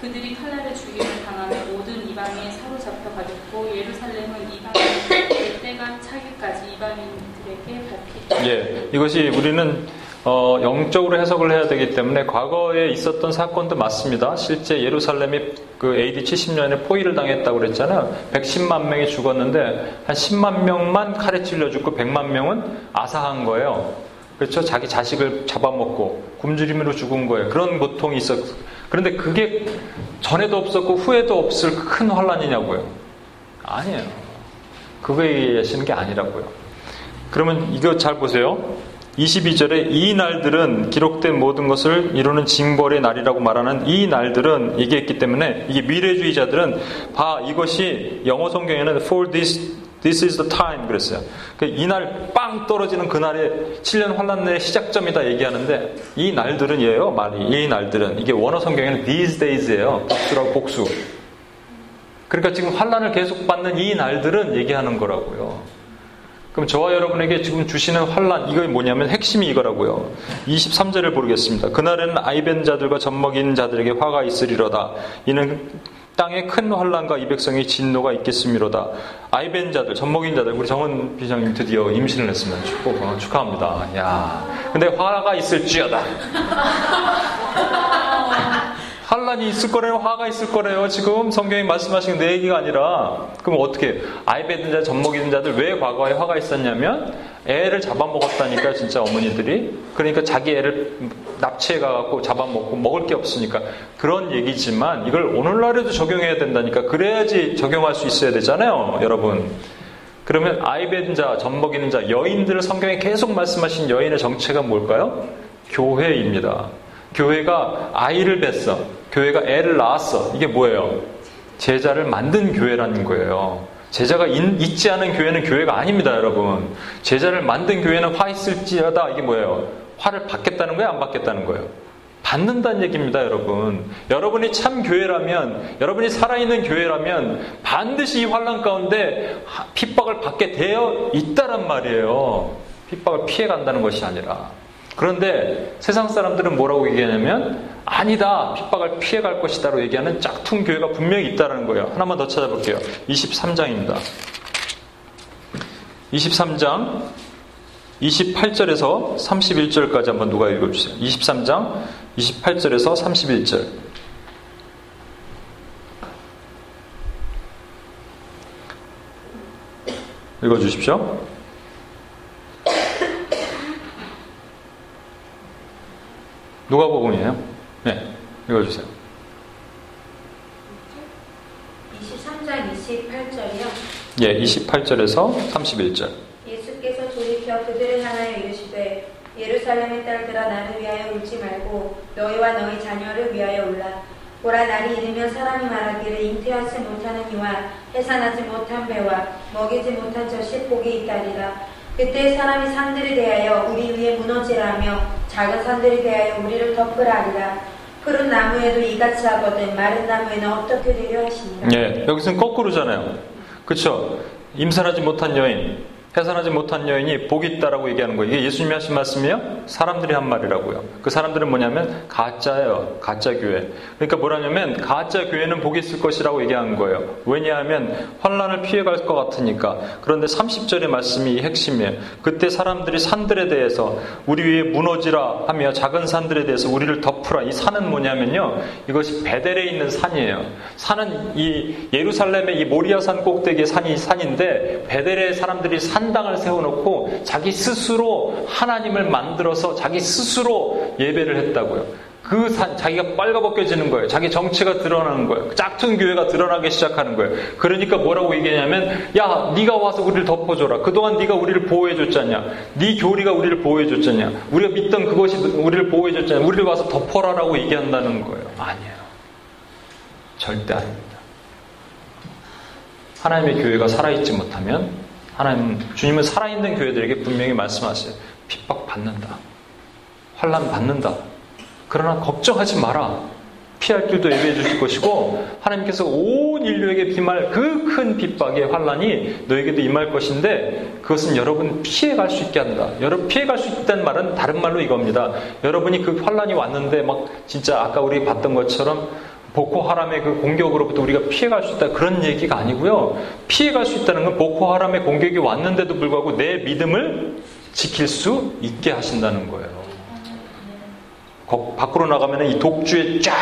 그들이 칼날의 죽임을 당하는 모든 이방에 사로잡혀 가졌고 예루살렘은 이방인 때가 차기까지 이방인들에게 밝히다. 예, 이것이 우리는 어, 영적으로 해석을 해야 되기 때문에 과거에 있었던 사건도 맞습니다. 실제 예루살렘이 그 AD 70년에 포위를 당했다고 그랬잖아요. 110만 명이 죽었는데 한 10만 명만 칼에 찔려 죽고 100만 명은 아사한 거예요. 그렇죠? 자기 자식을 잡아먹고 굶주림으로 죽은 거예요. 그런 고통이 있었. 그런데 그게 전에도 없었고 후에도 없을 큰 환란이냐고요. 아니에요. 그거에 얘기하시는 게 아니라고요. 그러면 이거 잘 보세요. 22절에 이 날들은 기록된 모든 것을 이루는 징벌의 날이라고 말하는 이 날들은 얘기했기 때문에 이게 미래주의자들은 봐 이것이 영어 성경에는 for this this is the time 그랬어요. 그러니까 이날 빵 떨어지는 그날의 7년 환란의 시작점이다 얘기하는데 이 날들은 예요 말이 이 날들은 이게 원어 성경에는 these days예요. 복수라고 복수. 그러니까 지금 환란을 계속 받는 이 날들은 얘기하는 거라고요. 그럼 저와 여러분에게 지금 주시는 환란 이거 뭐냐면 핵심이 이거라고요. 23절을 보겠습니다. 그날에는 아이벤 자들과 젖먹이는 자들에게 화가 있으리로다. 이는 땅에 큰 환란과 이 백성의 진노가 있겠음이로다. 아이벤 자들, 젖먹인 자들, 우리 정원 비장님 드디어 임신을 했으면 축복, 어, 축하합니다. 야, 근데 화가 있을지어다. 환란이 있을 거래요, 화가 있을 거래요. 지금 성경이 말씀하시는 내 얘기가 아니라 그럼 어떻게 아이베든 자, 젖먹이 는 자들 왜 과거에 화가 있었냐면 애를 잡아먹었다니까 진짜 어머니들이 그러니까 자기 애를 납치해 가갖고 잡아먹고 먹을 게 없으니까 그런 얘기지만 이걸 오늘날에도 적용해야 된다니까 그래야지 적용할 수 있어야 되잖아요, 여러분. 그러면 아이베든 자, 젖먹이는 자, 여인들을 성경에 계속 말씀하신 여인의 정체가 뭘까요? 교회입니다. 교회가 아이를 뵀어. 교회가 애를 낳았어. 이게 뭐예요? 제자를 만든 교회라는 거예요. 제자가 있, 지 않은 교회는 교회가 아닙니다, 여러분. 제자를 만든 교회는 화 있을지어다. 이게 뭐예요? 화를 받겠다는 거예요? 안 받겠다는 거예요? 받는다는 얘기입니다, 여러분. 여러분이 참 교회라면, 여러분이 살아있는 교회라면 반드시 이 환란 가운데 핍박을 받게 되어 있다란 말이에요. 핍박을 피해 간다는 것이 아니라. 그런데 세상 사람들은 뭐라고 얘기하냐면 아니다 핍박을 피해갈 것이다로 얘기하는 짝퉁 교회가 분명히 있다는 거예요. 하나만 더 찾아볼게요. 23장입니다. 23장 28절에서 31절까지 한번 누가 읽어주세요. 23장 28절에서 31절. 읽어주십시오. 누가 복음이에요? 네, 읽어주세요. 23장 28절이요. 예, 28절에서 31절. 예수께서 돌이켜 그들을 향하여 이르시되 예루살렘의 딸들아 나를 위하여 울지 말고 너희와 너희 자녀를 위하여 울라. 보라 날이 이르면 사람이 말하기를 잉태하지 못하는 이와 해산하지 못한 배와 먹이지 못한 젖이 복이 있다리라. 그때 사람이 산들에 대하여 우리 위에 무너지라 하며 작은 산들에 대하여 우리를 덮으라 하리라. 푸른 나무에도 이같이 하거든 마른 나무에는 어떻게 되려 하시니라. 예, 여기서는 거꾸로잖아요. 그쵸? 임산하지 못한 여인, 해산하지 못한 여인이 복이 있다라고 얘기하는 거예요. 이게 예수님이 하신 말씀이요? 사람들이 한 말이라고요. 그 사람들은 뭐냐면 가짜예요. 가짜 교회. 그러니까 뭐라냐면 가짜 교회는 복이 있을 것이라고 얘기하는 거예요. 왜냐하면 환란을 피해갈 것 같으니까. 그런데 30절의 말씀이 핵심이에요. 그때 사람들이 산들에 대해서 우리 위에 무너지라 하며 작은 산들에 대해서 우리를 덮으라. 이 산은 뭐냐면요. 이것이 베델에 있는 산이에요. 산은 이 예루살렘의 이 모리아 산 꼭대기의 산이 산인데 베델의 사람들이 산 산당을 세워놓고 자기 스스로 하나님을 만들어서 자기 스스로 예배를 했다고요. 그 산, 자기가 빨가벗겨지는 거예요. 자기 정체가 드러나는 거예요. 짝퉁 교회가 드러나기 시작하는 거예요. 그러니까 뭐라고 얘기하냐면, 야, 네가 와서 우리를 덮어줘라. 그동안 네가 우리를 보호해줬잖냐. 네 교리가 우리를 보호해줬잖냐. 우리가 믿던 그것이 우리를 보호해줬잖냐. 우리를 와서 덮어라라고 얘기한다는 거예요. 아니에요. 절대 아닙니다. 하나님의 교회가 살아있지 못하면 하나님 주님은 살아있는 교회들에게 분명히 말씀하세요. 핍박 받는다. 환란 받는다. 그러나 걱정하지 마라. 피할 길도 예배해 주실 것이고 하나님께서 온 인류에게 비말 그 큰 핍박의 환란이 너에게도 임할 것인데 그것은 여러분 피해 갈 수 있게 한다. 여러분 피해 갈 수 있다는 말은 다른 말로 이겁니다. 여러분이 그 환란이 왔는데 막 진짜 아까 우리 봤던 것처럼 보코하람의 그 공격으로부터 우리가 피해갈 수 있다 그런 얘기가 아니고요. 피해갈 수 있다는 건 보코하람의 공격이 왔는데도 불구하고 내 믿음을 지킬 수 있게 하신다는 거예요. 밖으로 나가면 이 독주에 쫙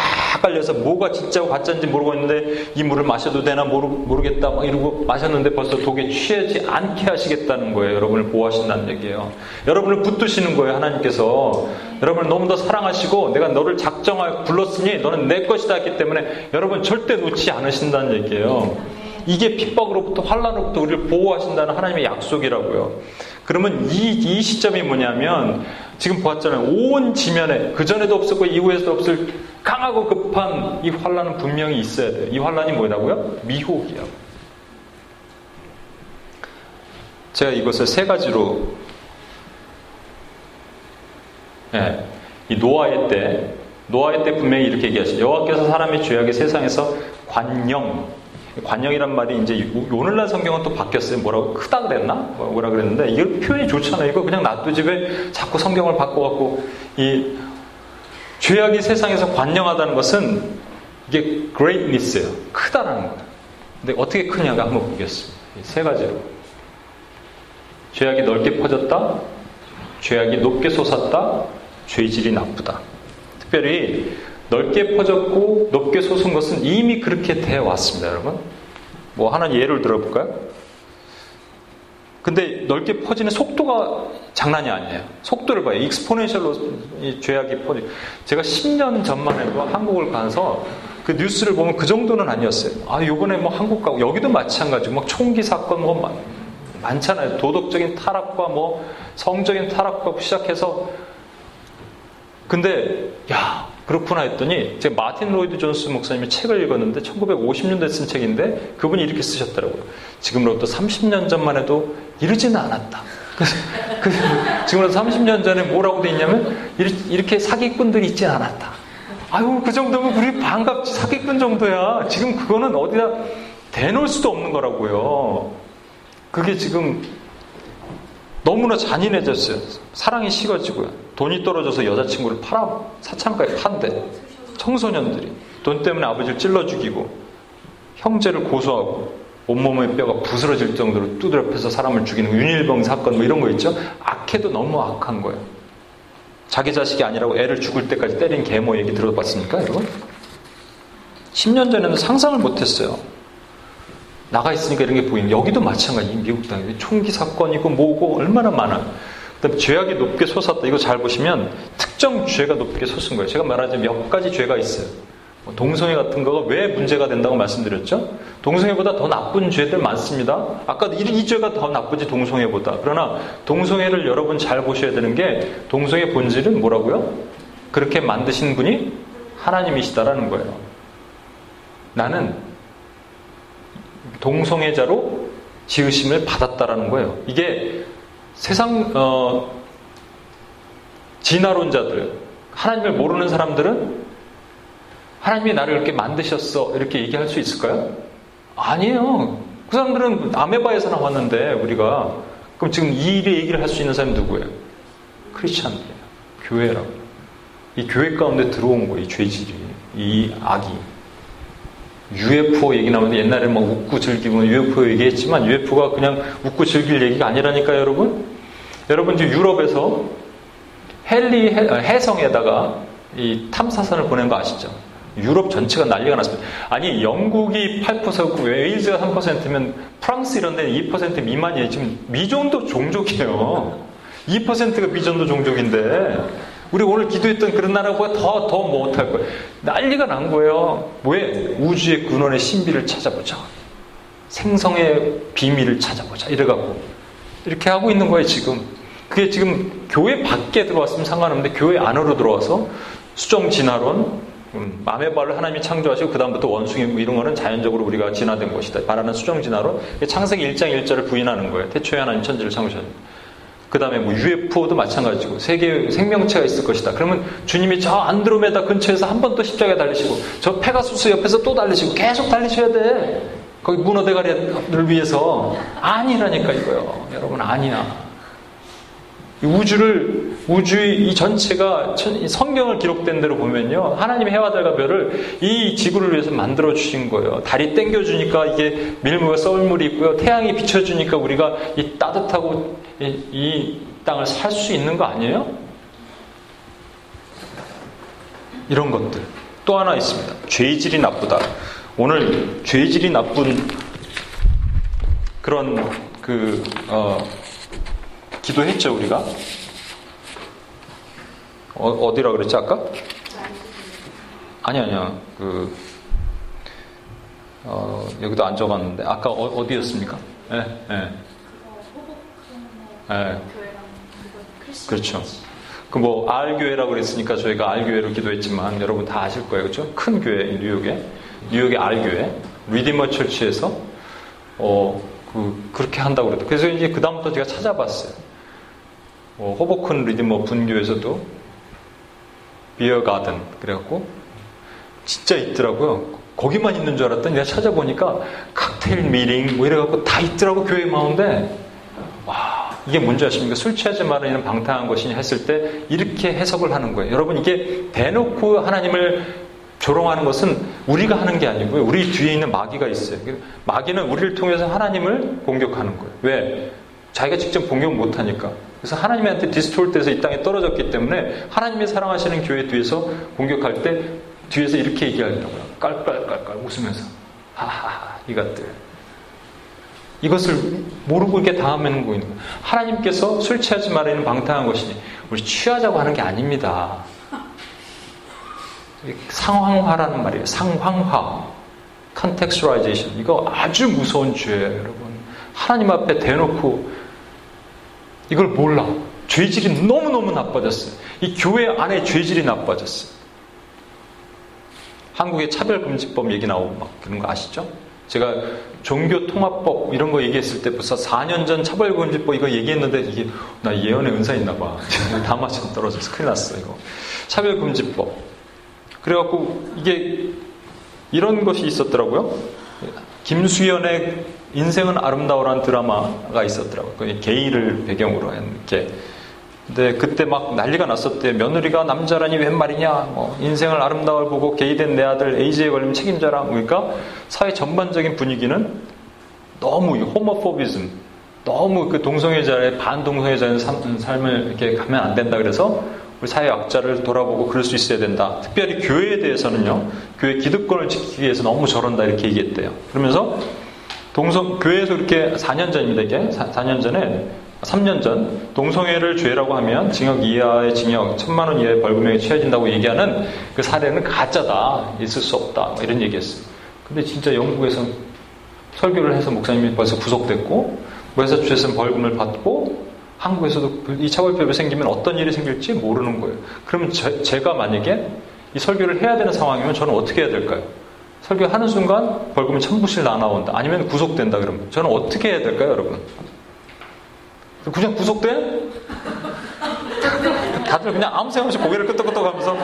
깔려서 뭐가 진짜고 가짜인지 모르고 있는데 이 물을 마셔도 되나 모르, 겠다 막 이러고 마셨는데 벌써 독에 취하지 않게 하시겠다는 거예요. 여러분을 보호하신다는 얘기예요. 여러분을 붙드시는 거예요. 하나님께서 여러분을 너무 더 사랑하시고 내가 너를 작정하여 불렀으니 너는 내 것이다 했기 때문에 여러분 절대 놓지 않으신다는 얘기예요. 이게 핍박으로부터 환란으로부터 우리를 보호하신다는 하나님의 약속이라고요. 그러면 이, 이 시점이 뭐냐면 지금 보았잖아요. 온 지면에 그전에도 없었고 이후에도 없을 강하고 급한 이 환란은 분명히 있어야 돼요. 이 환란이 뭐라고요? 미혹이요. 제가 이것을 세 가지로 예, 이 노아의 때 노아의 때 분명히 이렇게 얘기하시죠. 여호와께서 사람의 죄악의 세상에서 관영 관영이란 말이 이제 오늘날 성경은 또 바뀌었어요. 뭐라고 크다 그랬나? 뭐라 그랬는데 이게 표현이 좋잖아요. 이거 그냥 놔두지 왜 자꾸 성경을 바꿔갖고 이 죄악이 세상에서 관영하다는 것은 이게 greatness예요. 크다라는 거예요. 근데 어떻게 크냐가 한번 보겠습니다. 세 가지로. 죄악이 넓게 퍼졌다. 죄악이 높게 솟았다. 죄질이 나쁘다. 특별히 넓게 퍼졌고 높게 솟은 것은 이미 그렇게 되어 왔습니다, 여러분. 뭐 하나 예를 들어볼까요? 근데 넓게 퍼지는 속도가 장난이 아니에요. 속도를 봐요. 익스포넨셜로 죄악이 퍼지. 제가 10년 전만 해도 한국을 가서 그 뉴스를 보면 그 정도는 아니었어요. 아, 요번에 뭐 한국 가고 여기도 마찬가지고 막 총기 사건 뭐 많잖아요. 도덕적인 타락과 뭐 성적인 타락과 시작해서 근데 야 그렇구나 했더니 제가 마틴 로이드 존스 목사님의 책을 읽었는데 1950년대 쓴 책인데 그분이 이렇게 쓰셨더라고요. 지금으로부터 30년 전만 해도 이러지는 않았다. 그래서 그 지금으로부터 30년 전에 뭐라고 돼 있냐면 이렇게 사기꾼들이 있지 않았다. 아유 그 정도면 우리 반갑지 사기꾼 정도야. 지금 그거는 어디다 대놓을 수도 없는 거라고요. 그게 지금 너무나 잔인해졌어요. 사랑이 식어지고요. 돈이 떨어져서 여자친구를 팔아 사창가에 판대. 청소년들이 돈 때문에 아버지를 찔러 죽이고 형제를 고소하고 온몸의 뼈가 부스러질 정도로 두드려 패서 사람을 죽이는 윤일병 사건 뭐 이런 거 있죠. 악해도 너무 악한 거예요. 자기 자식이 아니라고 애를 죽을 때까지 때린 계모 얘기 들어봤습니까, 여러분? 10년 전에는 상상을 못했어요. 나가 있으니까 이런 게 보이는 여기도 마찬가지 미국 땅에 총기 사건이고 뭐고 얼마나 많아. 그다음 죄악이 높게 솟았다. 이거 잘 보시면 특정 죄가 높게 솟은 거예요. 제가 말하자면 몇 가지 죄가 있어요. 뭐 동성애 같은 거가 왜 문제가 된다고 말씀드렸죠? 동성애보다 더 나쁜 죄들 많습니다. 아까 이, 이 죄가 더 나쁘지 동성애보다. 그러나 동성애를 여러분 잘 보셔야 되는 게 동성애 본질은 뭐라고요? 그렇게 만드신 분이 하나님이시다라는 거예요. 나는 동성애자로 지으심을 받았다라는 거예요. 이게 세상 어, 진화론자들, 하나님을 모르는 사람들은 하나님이 나를 이렇게 만드셨어 이렇게 얘기할 수 있을까요? 아니에요. 그 사람들은 아메바에서 나왔는데 우리가 그럼 지금 이 일의 얘기를 할 수 있는 사람이 누구예요? 크리스찬들이에요. 교회라고. 이 교회 가운데 들어온 거예요. 이 죄질이, 이 악이. UFO 얘기 나오는데 옛날에 막 웃고 즐기면 UFO 얘기했지만 UFO가 그냥 웃고 즐길 얘기가 아니라니까요, 여러분. 여러분 지금 유럽에서 헬리 어, 해성에다가 이 탐사선을 보낸 거 아시죠? 유럽 전체가 난리가 났습니다. 아니 영국이 8%고 웨일즈가 3%면 프랑스 이런 데는 2% 미만이에요. 지금 미정도 종족이에요. 2%가 미정도 종족인데 우리 오늘 기도했던 그런 나라보다 더, 더 못할 거예요. 난리가 난 거예요. 왜? 우주의 근원의 신비를 찾아보자. 생성의 비밀을 찾아보자. 이래갖고. 이렇게 하고 있는 거예요, 지금. 그게 지금 교회 밖에 들어왔으면 상관없는데 교회 안으로 들어와서 수정 진화론, 음, 마메발을 하나님이 창조하시고 그다음부터 원숭이 뭐 이런 거는 자연적으로 우리가 진화된 것이다. 말하는 수정 진화론. 창세기 1장 1절을 부인하는 거예요. 태초에 하나님 천지를 창조하셨다. 그 다음에 뭐 UFO도 마찬가지고 세계 생명체가 있을 것이다. 그러면 주님이 저 안드로메다 근처에서 한 번 또 십자가에 달리시고 저 페가수스 옆에서 또 달리시고 계속 달리셔야 돼. 거기 문어 대가리를 위해서 아니라니까 이거요. 여러분 아니야. 우주를 우주의 이 전체가 성경을 기록된 대로 보면요 하나님의 해와 달과 별을 이 지구를 위해서 만들어 주신 거예요. 달이 땡겨 주니까 이게 밀물과 썰물이 있고요. 태양이 비춰 주니까 우리가 이 따뜻하고 이, 이 땅을 살 수 있는 거 아니에요? 이런 것들 또 하나 있습니다. 죄질이 나쁘다. 오늘 죄질이 나쁜 그런 그 어, 기도했죠, 우리가? 어, 디라 그랬지, 아까? 아니, 아니야. 그, 어, 여기도 안 적었는데. 아까 어, 디였습니까 예, 예. 예. 그렇죠. 그 뭐, R교회라고 그랬으니까 저희가 R교회로 기도했지만 여러분 다 아실 거예요. 그렇죠? 큰 교회, 뉴욕에. 뉴욕의 R교회. 리디머 church에서, 어, 그, 그렇게 한다고 그랬다. 그래서 이제 그다음부터 제가 찾아봤어요. 뭐 호보큰 리디머 분교에서도 beer garden 그래갖고 진짜 있더라고요. 거기만 있는 줄 알았더니 내가 찾아보니까 칵테일 미팅 뭐 이래갖고 다 있더라고 교회 가운데 와 이게 뭔지 아십니까? 술 취하지 말라 이는 방탕한 것이니 했을 때 이렇게 해석을 하는 거예요. 여러분 이게 대놓고 하나님을 조롱하는 것은 우리가 하는 게 아니고요. 우리 뒤에 있는 마귀가 있어요. 마귀는 우리를 통해서 하나님을 공격하는 거예요. 왜? 자기가 직접 공격 못하니까. 그래서 하나님한테 디스톨트해서 이 땅에 떨어졌기 때문에 하나님이 사랑하시는 교회 뒤에서 공격할 때 뒤에서 이렇게 얘기하더라고요. 깔깔깔깔 웃으면서. 하하하, 이것들. 이것을 모르고 이렇게 당하면 있는 거예요. 하나님께서 술 취하지 말라는 방탕한 것이니 우리 취하자고 하는 게 아닙니다. 상황화라는 말이에요. 상황화. contextualization. 이거 아주 무서운 죄예요, 여러분. 하나님 앞에 대놓고 이걸 몰라. 죄질이 너무너무 나빠졌어요. 이 교회 안에 죄질이 나빠졌어요. 한국의 차별금지법 얘기 나오고 막 그런 거 아시죠? 제가 종교통합법 이런 거 얘기했을 때 벌써 4년 전 차별금지법 이거 얘기했는데 이게 나 예언의 은사 있나 봐. 다 맞춰 떨어져서 큰일 났어 이거. 차별금지법. 그래갖고 이게 이런 것이 있었더라고요. 김수현의 인생은 아름다워라는 드라마가 있었더라고요. 그 게이를 배경으로 이렇게. 근데 그때 막 난리가 났었대. 며느리가 남자라니 웬 말이냐. 뭐 인생을 아름다워 보고 게이된 내 아들 에이즈에 걸리면 책임져라. 그러니까 사회 전반적인 분위기는 너무 호모포비즘, 너무 그 동성애자의 반동성애자의 삶을 이렇게 가면 안 된다 그래서 우리 사회 약자를 돌아보고 그럴 수 있어야 된다. 특별히 교회에 대해서는요. 교회 기득권을 지키기 위해서 너무 저런다 이렇게 얘기했대요. 그러면서 동성 교회에서 이렇게 4년 전입니다. 이게 4, 년 전에 3년 전 동성애를 죄라고 하면 징역 이하의 징역, 천만 원 이하의 벌금형이 취해진다고 얘기하는 그 사례는 가짜다. 있을 수 없다. 뭐 이런 얘기했어요. 근데 진짜 영국에서 설교를 해서 목사님이 벌써 구속됐고 매사추set은 벌금을 받고 한국에서도 이 차별법이 생기면 어떤 일이 생길지 모르는 거예요. 그러면 제, 가 만약에 이 설교를 해야 되는 상황이면 저는 어떻게 해야 될까요? 설교하는 순간 벌금이 천부실 나 나온다. 아니면 구속된다 그러면 저는 어떻게 해야 될까요, 여러분? 그냥 구속돼? 다들 그냥 아무 생각 없이 고개를 끄덕끄덕 하면서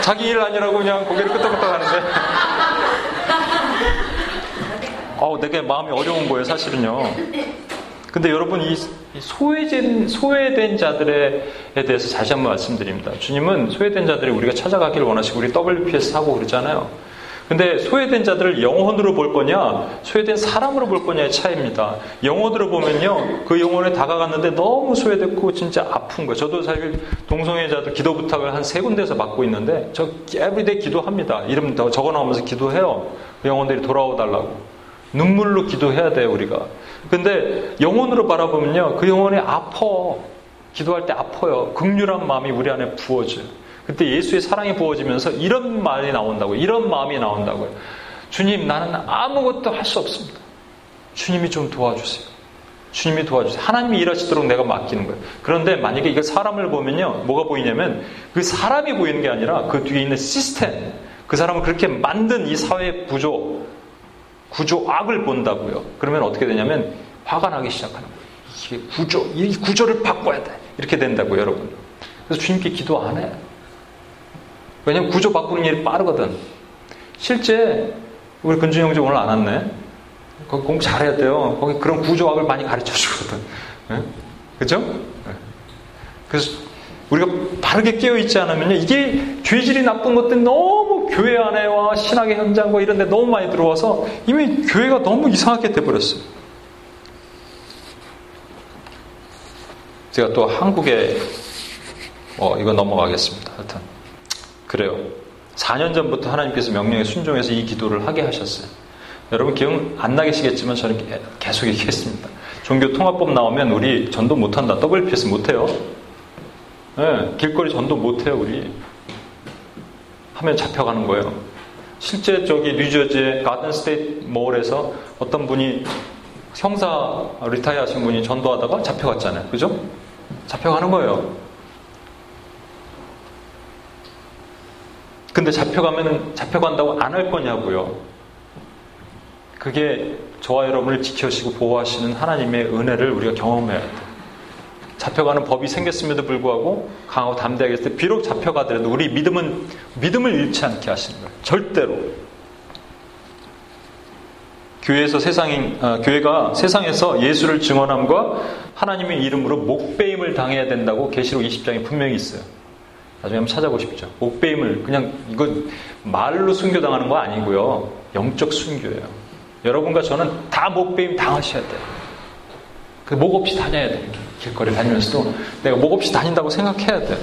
자기 일 아니라고 그냥 고개를 끄덕끄덕 하는데 어, 되게 마음이 어려운 거예요, 사실은요. 근데 여러분, 이 소외된, 소외된 자들에 대해서 다시 한번 말씀드립니다. 주님은 소외된 자들이 우리가 찾아가기를 원하시고, 우리 WPS 하고 그러잖아요. 근데 소외된 자들을 영혼으로 볼 거냐, 소외된 사람으로 볼 거냐의 차이입니다. 영혼으로 보면요, 그 영혼에 다가갔는데 너무 소외됐고 진짜 아픈 거예요. 저도 사실 동성애자들 기도 부탁을 한 세 군데에서 받고 있는데, 저 every day 기도합니다. 이름 적어 나오면서 기도해요. 그 영혼들이 돌아오달라고. 눈물로 기도해야 돼요, 우리가. 근데 영혼으로 바라보면요, 그 영혼이 아파. 기도할 때 아파요. 긍휼한 마음이 우리 안에 부어져요. 그때 예수의 사랑이 부어지면서 이런 말이 나온다고요. 이런 마음이 나온다고요. 주님, 나는 아무것도 할 수 없습니다. 주님이 좀 도와주세요. 주님이 도와주세요. 하나님이 일하시도록 내가 맡기는 거예요. 그런데 만약에 이거 사람을 보면요, 뭐가 보이냐면 그 사람이 보이는 게 아니라 그 뒤에 있는 시스템, 그 사람을 그렇게 만든 이 사회 구조, 구조 악을 본다고요. 그러면 어떻게 되냐면 화가 나기 시작하는 거예요. 이게 구조, 이 구조를 바꿔야 돼. 이렇게 된다고요, 여러분. 그래서 주님께 기도 안 해. 왜냐면 구조 바꾸는 일이 빠르거든. 실제 우리 근준 형제 오늘 안 왔네. 거기 공부 잘해야 돼요. 거기 그런 구조학을 많이 가르쳐 주거든. 네? 그죠? 네. 그래서 우리가 바르게 깨어있지 않으면 이게 죄질이 나쁜 것들 너무 교회 안에와 신학의 현장과 이런 데 너무 많이 들어와서 이미 교회가 너무 이상하게 돼버렸어요. 제가 또 한국에 어, 이거 넘어가겠습니다. 하여튼 그래요. 4년 전부터 하나님께서 명령에 순종해서 이 기도를 하게 하셨어요. 여러분 기억 안 나계시겠지만 저는 계속 얘기했습니다. 종교 통합법 나오면 우리 전도 못한다. WPS 못해요. 네, 길거리 전도 못해요, 우리. 하면 잡혀가는 거예요. 실제 저기 뉴저지의 Garden State Mall에서 어떤 분이 형사 retire 하신 분이 전도하다가 잡혀갔잖아요. 그죠? 잡혀가는 거예요. 근데 잡혀가면은 잡혀간다고 안 할 거냐고요. 그게 저와 여러분을 지켜주시고 보호하시는 하나님의 은혜를 우리가 경험해야 돼요. 잡혀가는 법이 생겼음에도 불구하고 강하고 담대하게 했을 때 비록 잡혀가더라도 우리 믿음은 믿음을 잃지 않게 하시는 거예요. 절대로. 교회에서 세상인 어, 교회가 세상에서 예수를 증언함과 하나님의 이름으로 목배임을 당해야 된다고 계시록 20장에 분명히 있어요. 나중에 한번 찾아보십시오. 목배임을 그냥 이거 말로 순교당하는 거 아니고요. 영적 순교예요. 여러분과 저는 다 목배임 당하셔야 돼요. 그목 없이 다녀야 돼요. 길거리 다니면서도 내가 목 없이 다닌다고 생각해야 돼.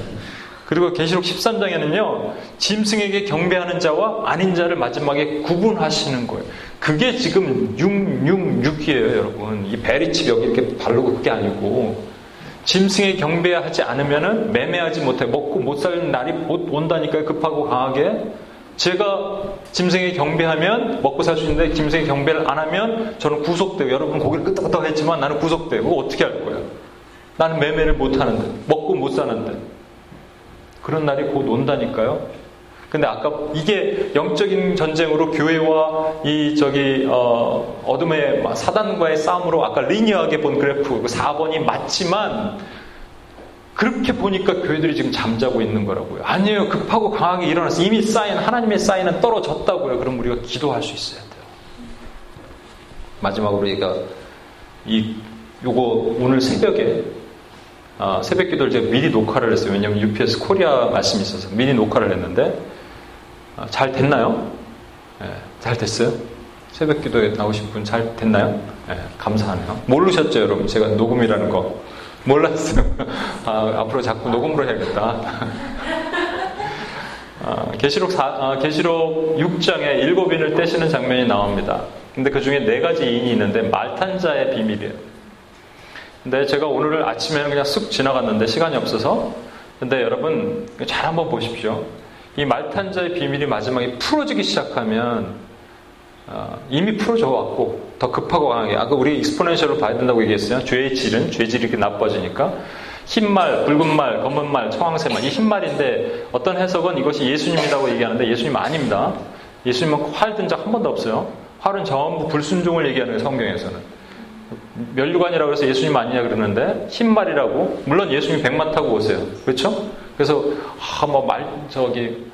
그리고 계시록 13장에는요, 짐승에게 경배하는 자와 아닌 자를 마지막에 구분하시는 거예요. 그게 지금 666이에요, 여러분. 이 베리칩 여기 이렇게 바르고 그게 아니고, 짐승에 경배하지 않으면은 매매하지 못해 먹고 못 사는 날이 못 온다니까요, 급하고 강하게. 제가 짐승에 경배하면 먹고 살 수 있는데 짐승에 경배를 안 하면 저는 구속돼요. 여러분 고개를 끄덕끄덕 했지만 나는 구속돼요. 그거 어떻게 할 거예요? 나는 매매를 못 하는데, 먹고 못 사는데. 그런 날이 곧 온다니까요. 근데 아까 이게 영적인 전쟁으로 교회와 이 저기 어, 어둠의 사단과의 싸움으로 아까 리니어하게 본 그래프 4번이 그 맞지만 그렇게 보니까 교회들이 지금 잠자고 있는 거라고요. 아니에요. 급하고 강하게 일어나서 이미 쌓인 하나님의 쌓인은 떨어졌다고요. 그럼 우리가 기도할 수 있어야 돼요. 마지막으로 우리가 이 요거 오늘 새벽에 아, 새벽 기도를 제가 미리 녹화를 했어요. 왜냐하면 UPS 코리아 말씀이 있어서 미리 녹화를 했는데 아, 잘 됐나요? 네, 잘 됐어요? 새벽 기도에 나오신 분 잘 됐나요? 네, 감사하네요. 모르셨죠, 여러분? 제가 녹음이라는 거 몰랐어요. 아, 앞으로 자꾸 녹음으로 해야겠다. 아, 계시록 아, 계시록 6장에 일곱 인을 떼시는 장면이 나옵니다. 근데 그 중에 네 가지 인이 있는데 말탄자의 비밀이에요. 근데 제가 오늘 아침에는 그냥 쑥 지나갔는데 시간이 없어서 근데 여러분 잘 한번 보십시오. 이 말탄자의 비밀이 마지막에 풀어지기 시작하면 어, 이미 풀어져 왔고 더 급하고 강하게 아까 우리 익스포넨셜로 봐야 된다고 얘기했어요. 죄의 질은 죄질이 이렇게 나빠지니까 흰말, 붉은말, 검은말, 청황새말 이 흰말인데 어떤 해석은 이것이 예수님이라고 얘기하는데 예수님 아닙니다. 예수님은 활든 적 한 번도 없어요. 활은 전부 불순종을 얘기하는 성경에서는. 멸류관이라고 해서 예수님 아니냐 그러는데 흰말이라고 물론 예수님 백만 타고 오세요. 그렇죠? 그래서 아 뭐 말 저기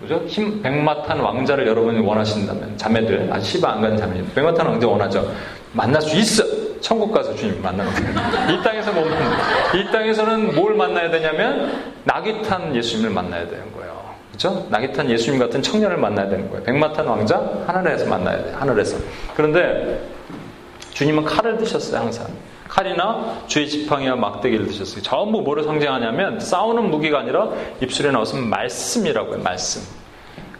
그죠? 흰 백마 탄 왕자를 여러분이 원하신다면 자매들 아 시바 안 가는 자매 백마 탄 왕자 원하죠. 만날 수 있어. 천국 가서 주님 만나는 거예요. 이 땅에서 못 만나. 이 땅에서는 뭘 만나야 되냐면 낙이 탄 예수님을 만나야 되는 거예요. 그렇죠? 낙이 탄 예수님 같은 청년을 만나야 되는 거예요. 백마 탄 왕자 하늘에서 만나야 돼요. 하늘에서. 그런데 주님은 칼을 드셨어요, 항상. 칼이나 주의 지팡이와 막대기를 드셨어요. 전부 뭐를 상징하냐면 싸우는 무기가 아니라 입술에 나왔으면 말씀이라고요, 말씀.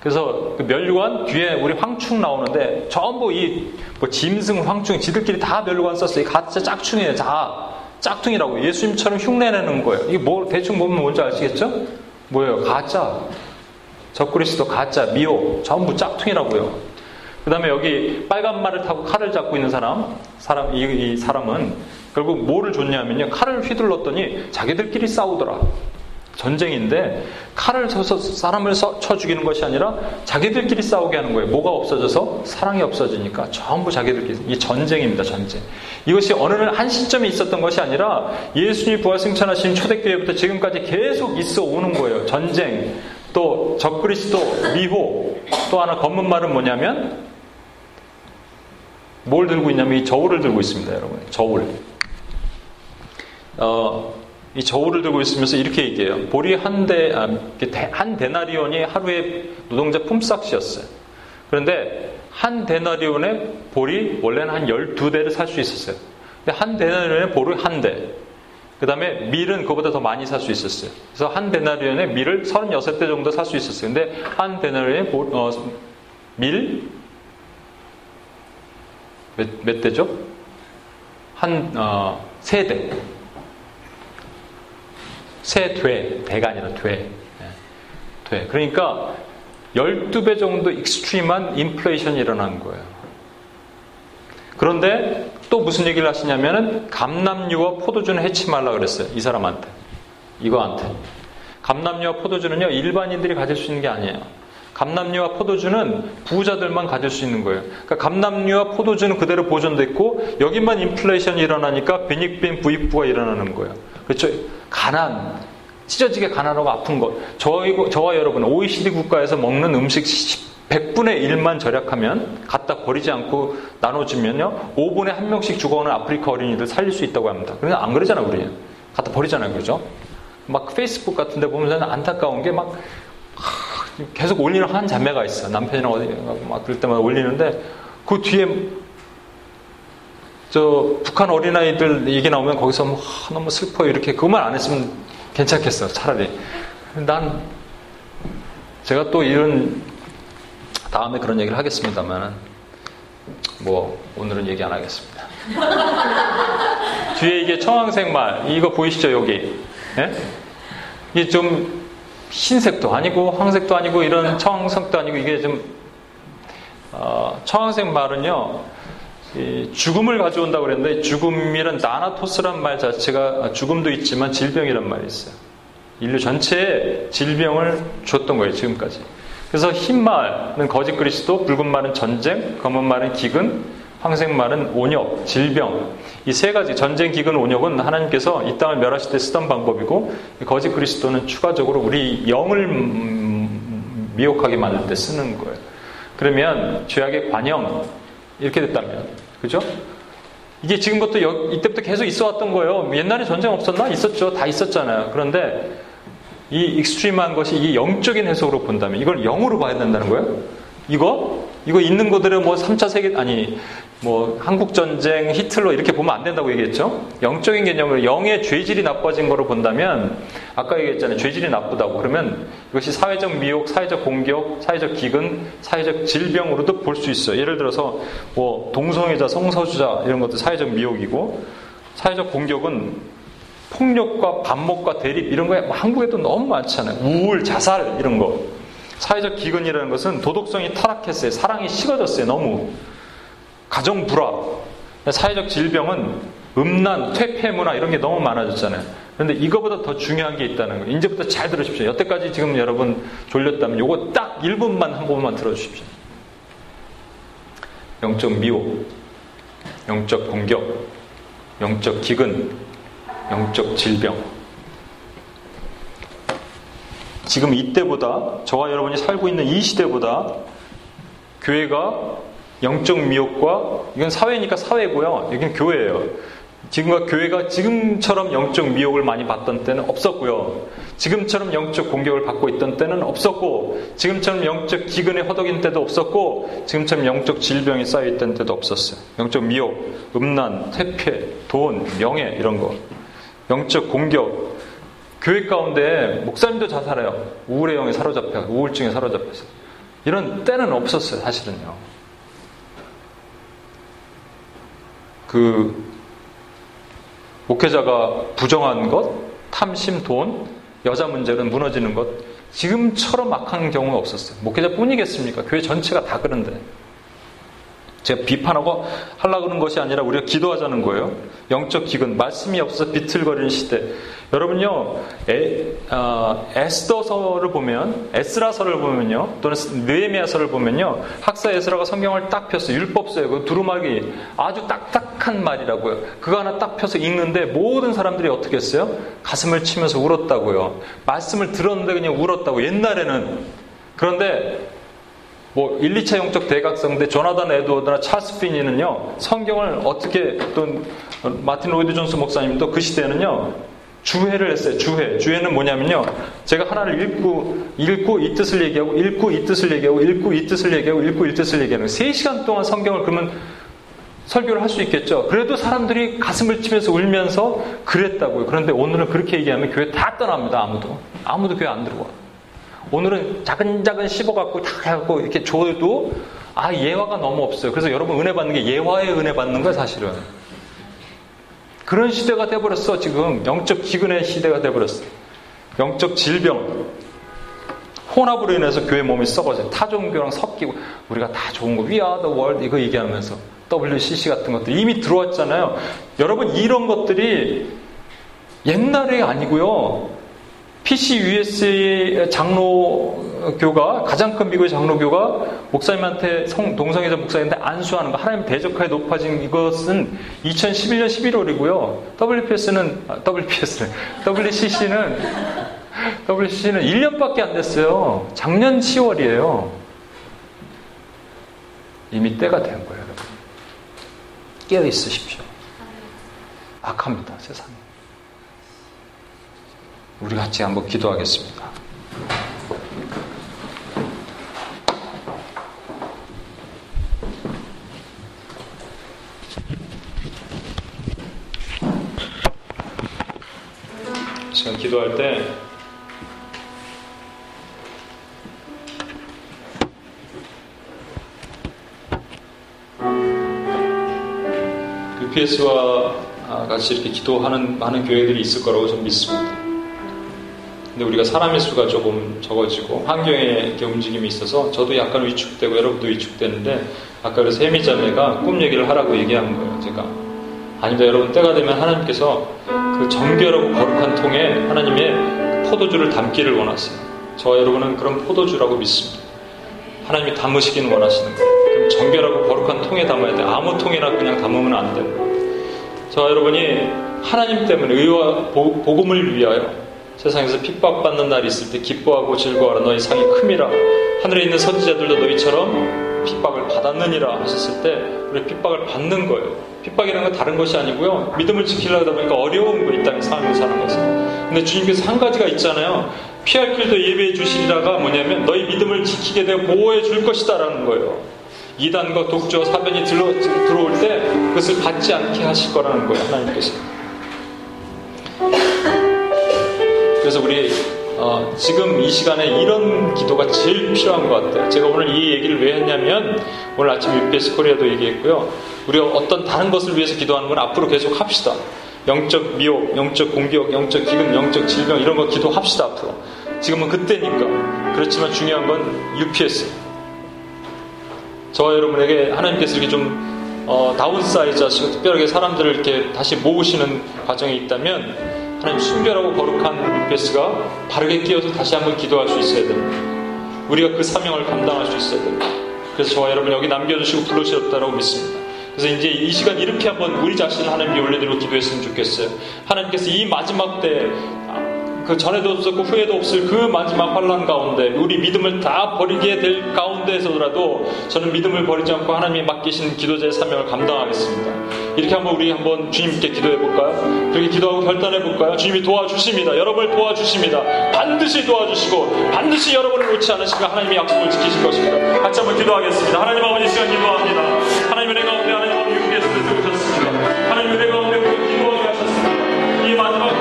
그래서 그 멸류관 뒤에 우리 황충 나오는데 전부 이 뭐 짐승, 황충 지들끼리 다 멸류관 썼어요. 가짜 짝퉁이에요, 다 짝퉁이라고 예수님처럼 흉내내는 거예요. 이게 뭐 대충 보면 뭔지 아시겠죠? 뭐예요? 가짜. 적그리스도 가짜, 미호 전부 짝퉁이라고요. 그 다음에 여기 빨간 말을 타고 칼을 잡고 있는 사람, 사람, 이, 이 사람은 결국 뭐를 줬냐면요. 칼을 휘둘렀더니 자기들끼리 싸우더라. 전쟁인데 칼을 쳐서 사람을 쳐 죽이는 것이 아니라 자기들끼리 싸우게 하는 거예요. 뭐가 없어져서 사랑이 없어지니까 전부 자기들끼리 이 전쟁입니다. 전쟁. 이것이 어느 한 시점에 있었던 것이 아니라 예수님이 부활 승천하신 초대교회부터 지금까지 계속 있어 오는 거예요. 전쟁, 또 적그리스도, 미호, 또 하나 검은 말은 뭐냐면 뭘 들고 있냐면 이 저울을 들고 있습니다, 여러분. 저울. 어, 이 저울을 들고 있으면서 이렇게 얘기해요. 보리 한 대, 아, 한 데나리온이 하루에 노동자 품삯이었어요. 그런데 한 데나리온의 볼이 원래는 한 12대를 살 수 있었어요. 근데 한 데나리온의 볼이 한 대. 그 다음에 밀은 그보다 더 많이 살 수 있었어요. 그래서 한 데나리온의 밀을 36대 정도 살 수 있었어요. 근데 한 데나리온의 볼, 어, 밀, 몇, 몇 대죠? 한, 어, 세 대. 세 되. 대가 아니라 되. 네. 되. 그러니까 12배 정도 extreme한 인플레이션이 일어난 거예요. 그런데 또 무슨 얘기를 하시냐면은 감남류와 포도주는 해치 말라 그랬어요. 이 사람한테. 이거한테. 감남류와 포도주는요, 일반인들이 가질 수 있는 게 아니에요. 감남류와 포도주는 부자들만 가질 수 있는 거예요. 그러니까 감남류와 포도주는 그대로 보존됐고 여기만 인플레이션이 일어나니까 빈익빈 부익부가 일어나는 거예요. 그렇죠? 가난, 찢어지게 가난하고 아픈 것. 저희, 저와 여러분 OECD 국가에서 먹는 음식 100분의 1만 절약하면 갖다 버리지 않고 나눠주면요 5분에 한 명씩 죽어오는 아프리카 어린이들 살릴 수 있다고 합니다. 그런데 안 그러잖아요, 우리. 갖다 버리잖아요, 그죠? 막 페이스북 같은 데 보면 안타까운 게 막 계속 올리는 한 자매가 있어. 남편이랑 어디 막 그럴 때마다 올리는데 그 뒤에 저 북한 어린아이들 얘기 나오면 거기서 뭐, 아, 너무 슬퍼요 이렇게 그것만 안 했으면 괜찮겠어 차라리 난 제가 또 이런 다음에 그런 얘기를 하겠습니다만 뭐 오늘은 얘기 안 하겠습니다 뒤에 이게 청황색 말 이거 보이시죠 여기 예? 이게 좀 흰색도 아니고 황색도 아니고 이런 청황색도 아니고 이게 좀 어, 청황색 말은요 죽음을 가져온다고 그랬는데 죽음이란 나나토스란 말 자체가 죽음도 있지만 질병이란 말이 있어요. 인류 전체에 질병을 줬던 거예요 지금까지. 그래서 흰 말은 거짓 그리스도, 붉은 말은 전쟁, 검은 말은 기근, 황색 말은 온역, 질병. 이 세 가지 전쟁, 기근, 온역은 하나님께서 이 땅을 멸하실 때 쓰던 방법이고 거짓 그리스도는 추가적으로 우리 영을 미혹하게 만들 때 쓰는 거예요. 그러면 죄악의 관영 이렇게 됐다면 그죠? 이게 지금부터 여, 이때부터 계속 있어 왔던 거예요. 옛날에 전쟁 없었나? 있었죠. 다 있었잖아요. 그런데 이 extreme한 것이 이 영적인 해석으로 본다면 이걸 영으로 봐야 된다는 거예요. 이거 이거 있는 것들은 뭐 3차 세계 아니 뭐 한국 전쟁, 히틀러 이렇게 보면 안 된다고 얘기했죠. 영적인 개념으로 영의 죄질이 나빠진 거로 본다면 아까 얘기했잖아요. 죄질이 나쁘다고 그러면 이것이 사회적 미혹, 사회적 공격, 사회적 기근, 사회적 질병으로도 볼 수 있어요. 예를 들어서 뭐 동성애자, 성소수자 이런 것도 사회적 미혹이고 사회적 공격은 폭력과 반목과 대립 이런 거에 뭐 한국에도 너무 많잖아요. 우울, 자살 이런 거. 사회적 기근이라는 것은 도덕성이 타락했어요. 사랑이 식어졌어요. 너무. 가정 불화. 사회적 질병은 음란, 퇴폐 문화 이런 게 너무 많아졌잖아요. 그런데 이거보다 더 중요한 게 있다는 거예요. 이제부터 잘 들으십시오. 여태까지 지금 여러분 졸렸다면 요거 딱 1분만 한 번만 들어주십시오. 영적 미혹, 영적 공격, 영적 기근, 영적 질병. 지금 이때보다 저와 여러분이 살고 있는 이 시대보다 교회가 영적 미혹과 이건 사회니까 사회고요. 여기는 교회예요. 지금과 교회가 지금처럼 영적 미혹을 많이 받던 때는 없었고요. 지금처럼 영적 공격을 받고 있던 때는 없었고, 지금처럼 영적 기근에 허덕인 때도 없었고, 지금처럼 영적 질병이 쌓여있던 때도 없었어요. 영적 미혹, 음란, 퇴폐, 돈, 명예, 이런 거. 영적 공격. 교회 가운데 목사님도 자살해요. 우울의 영에 사로잡혀, 우울증에 사로잡혀서. 이런 때는 없었어요, 사실은요. 그, 목회자가 부정한 것, 탐심, 돈, 여자 문제는 무너지는 것, 지금처럼 악한 경우가 없었어요. 목회자뿐이겠습니까? 교회 전체가 다 그런데. 제가 비판하고 하려고 하는 것이 아니라 우리가 기도하자는 거예요. 영적 기근, 말씀이 없어서 비틀거리는 시대. 여러분요, 에, 어, 에스더서를 보면, 에스라서를 보면요, 또는 느에미아서를 보면요, 학사 에스라가 성경을 딱 펴서 율법서에 그 두루마기 아주 딱딱한 말이라고요. 그거 하나 딱 펴서 읽는데 모든 사람들이 어떻게 했어요? 가슴을 치면서 울었다고요. 말씀을 들었는데 그냥 울었다고. 옛날에는. 그런데 뭐 1, 2차 영적 대각성대 조나단 에드워드나 찰스 피니는요 성경을 어떻게 또 마틴 로이드 존스 목사님도 그 시대에는요 주회를 했어요. 주회. 주회는 뭐냐면요. 제가 하나를 읽고, 읽고 이 뜻을 얘기하고, 읽고 이 뜻을 얘기하고, 읽고 이 뜻을 얘기하고, 읽고 이 뜻을 얘기하는 3시간 동안 성경을 그러면 설교를 할 수 있겠죠. 그래도 사람들이 가슴을 치면서 울면서 그랬다고요. 그런데 오늘은 그렇게 얘기하면 교회 다 떠납니다. 아무도. 아무도 교회 안 들어와. 오늘은 작은작은 씹어갖고 다 해갖고 이렇게 줘도 아, 예화가 너무 없어요. 그래서 여러분 은혜 받는 게 예화에 은혜 받는 거예요, 사실은. 그런 시대가 돼버렸어, 지금. 영적 기근의 시대가 돼버렸어. 영적 질병. 혼합으로 인해서 교회 몸이 썩어져요. 타종교랑 섞이고, 우리가 다 좋은 거, the world, 이거 얘기하면서. WCC 같은 것들 이미 들어왔잖아요. 여러분, 이런 것들이 옛날에 아니고요. PCUSA 장로교가 가장 큰 미국의 장로교가 목사님한테 성, 동성애자 목사님한테 안수하는 거 하나님 대적하에 높아진 이것은 2011년 11월이고요. WPS는 아, WPS는 WCC는 WCC는 1년밖에 안 됐어요. 작년 10월이에요. 이미 때가 된 거예요, 여러분. 깨어 있으십시오. 악합니다, 세상에. 우리 같이 한번 기도하겠습니다. 제가 기도할 때 UPS와 같이 이렇게 기도하는 많은 교회들이 있을 거라고 좀 믿습니다. 근데 우리가 사람의 수가 조금 적어지고 이렇게 움직임이 있어서 저도 약간 위축되고 여러분도 위축되는데 아까 그래서 혜미자매가 꿈 얘기를 하라고 얘기한 거예요. 제가 아닙니다. 여러분 때가 되면 하나님께서 그 정결하고 거룩한 통에 하나님의 포도주를 담기를 원하세요. 저와 여러분은 그런 포도주라고 믿습니다. 하나님이 담으시기는 원하시는 거예요. 그럼 정결하고 거룩한 통에 담아야 돼. 아무 통에나 그냥 담으면 안 돼요. 저와 여러분이 하나님 때문에 의와 복음을 위하여 세상에서 핍박받는 날이 있을 때 기뻐하고 즐거워하라 너희 상이 큼이라 하늘에 있는 선지자들도 너희처럼 핍박을 받았느니라 하셨을 때 우리 핍박을 받는 거예요. 핍박이라는 건 다른 것이 아니고요. 믿음을 지키려다 보니까 어려운 거 있다는 삶을 사는 것은. 근데 주님께서 한 가지가 있잖아요. 피할 길도 예배해 주시리라가 뭐냐면 너희 믿음을 지키게 되어 보호해 줄 것이다라는 거예요. 이단과 독주와 사변이 들어, 들어올 때 그것을 받지 않게 하실 거라는 거예요. 하나님께서. 그래서 우리 어, 지금 이 시간에 이런 기도가 제일 필요한 것 같아요. 제가 오늘 이 얘기를 왜 했냐면 오늘 아침 UPS 코리아도 얘기했고요. 우리가 어떤 다른 것을 위해서 기도하는 건 앞으로 계속 합시다. 영적 미혹, 영적 공격, 영적 기근, 영적 질병 이런 거 기도합시다 앞으로. 지금은 그때니까. 그렇지만 중요한 건 UPS. 저와 여러분에게 하나님께서 이렇게 좀 어, downsize 하시고 특별하게 사람들을 이렇게 다시 모으시는 과정이 있다면 하나님 순결하고 거룩한 UPS가 바르게 깨어서 다시 한번 기도할 수 있어야 됩니다. 우리가 그 사명을 감당할 수 있어야 됩니다. 그래서 저와 여러분 여기 남겨주시고 부르셨다고 믿습니다. 그래서 이제 이 시간 이렇게 한번 우리 자신을 하나님께 올려드리고 기도했으면 좋겠어요. 하나님께서 이 마지막 때 그 전에도 없었고 후에도 없을 그 마지막 환란 가운데 우리 믿음을 다 버리게 될 가운데에서라도 저는 믿음을 버리지 않고 하나님이 맡기신 기도자의 사명을 감당하겠습니다. 이렇게 한번 우리 한번 주님께 기도해 볼까요? 그렇게 기도하고 결단해 볼까요? 주님이 도와주십니다. 여러분을 도와주십니다. 반드시 도와주시고 반드시 여러분을 놓지 않으시고 하나님이 약속을 지키실 것입니다. 같이 한번 기도하겠습니다. 하나님 아버지 시간 기도합니다. 하나님 은혜 가운데 하나님 아버지 육계에서 세우셨습니다. 하나님 은혜 가운데 기도하게 하셨습니다. 이 마지막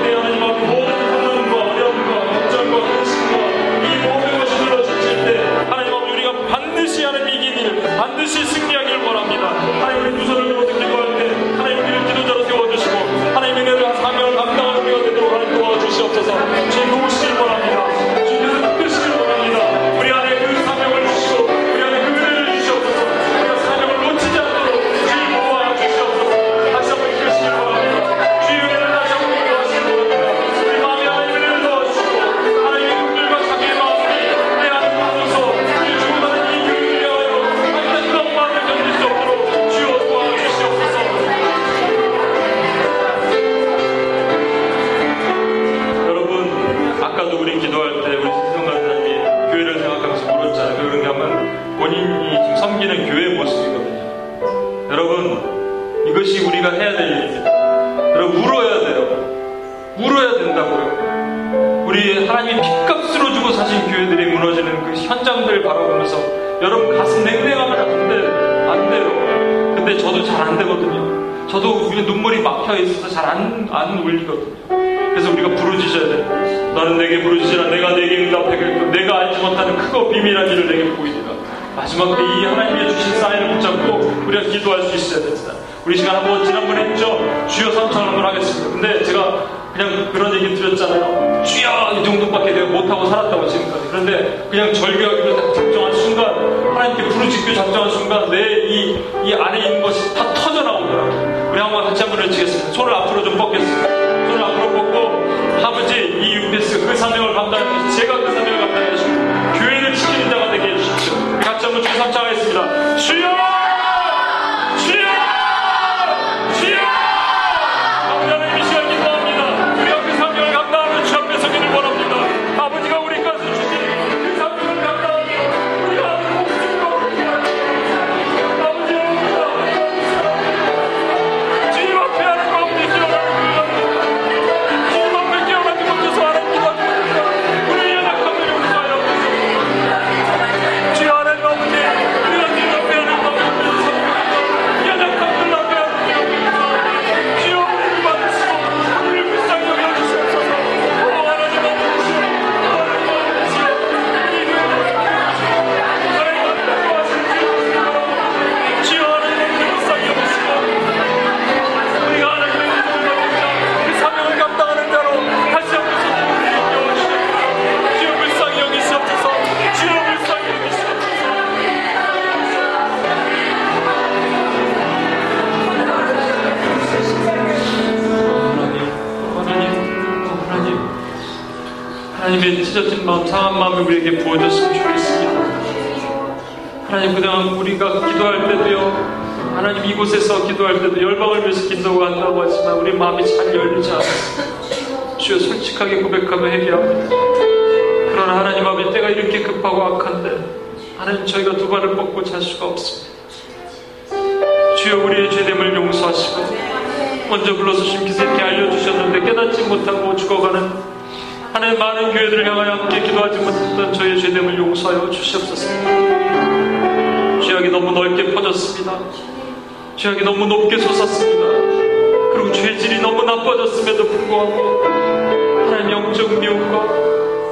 상한 마음을 우리에게 부어줬으면 좋겠습니다. 하나님 그동안 우리가 기도할 때도요 하나님 이곳에서 기도할 때도 열방을 위해서 기도가 한다고 하지만 우리 마음이 잘 열리지 않았습니다. 주여 솔직하게 고백하며 회개합니다. 그러나 하나님 아버지 때가 이렇게 급하고 악한데 하나님 저희가 두 발을 뻗고 잘 수가 없습니다. 주여 우리의 죄됨을 용서하시고 먼저 불러서 주님께서 이렇게 알려주셨는데 깨닫지 못하고 죽어가는 하나님 많은 교회들을 향하여 함께 기도하지 못했던 저희의 죄됨을 용서하여 주시옵소서 죄악이 너무 넓게 퍼졌습니다. 죄악이 너무 높게 솟았습니다. 그리고 죄질이 너무 나빠졌음에도 불구하고 하나님 영적 미움과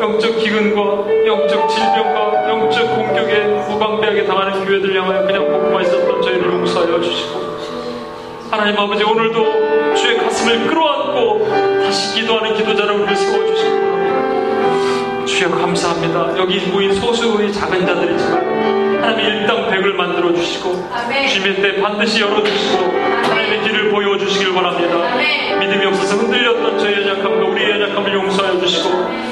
영적 기근과 영적 질병과 영적 공격에 무방비하게 당하는 교회들 향하여 그냥 보고만 있었던 저희를 용서하여 주시고 하나님 아버지 오늘도 주의 가슴을 끌어안고 다시 기도하는 기도자로 우리를 세워주시기 바랍니다. 주여 감사합니다. 여기 모인 소수의 작은 자들이지만 하나님 일당 백을 만들어 주시고 아멘. 주님의 때 반드시 열어 주시고 하나님의 길을 보여 주시길 바랍니다. 아멘. 믿음이 없어서 흔들렸던 저의 연약함과 우리의 연약함을 용서하여 주시고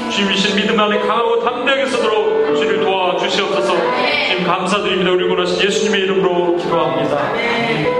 주님이신 믿음 안에 강하고 담대하게 서도록 주를 도와 주시옵소서 주님 감사드립니다. 우리 원하신 예수님의 이름으로 기도합니다.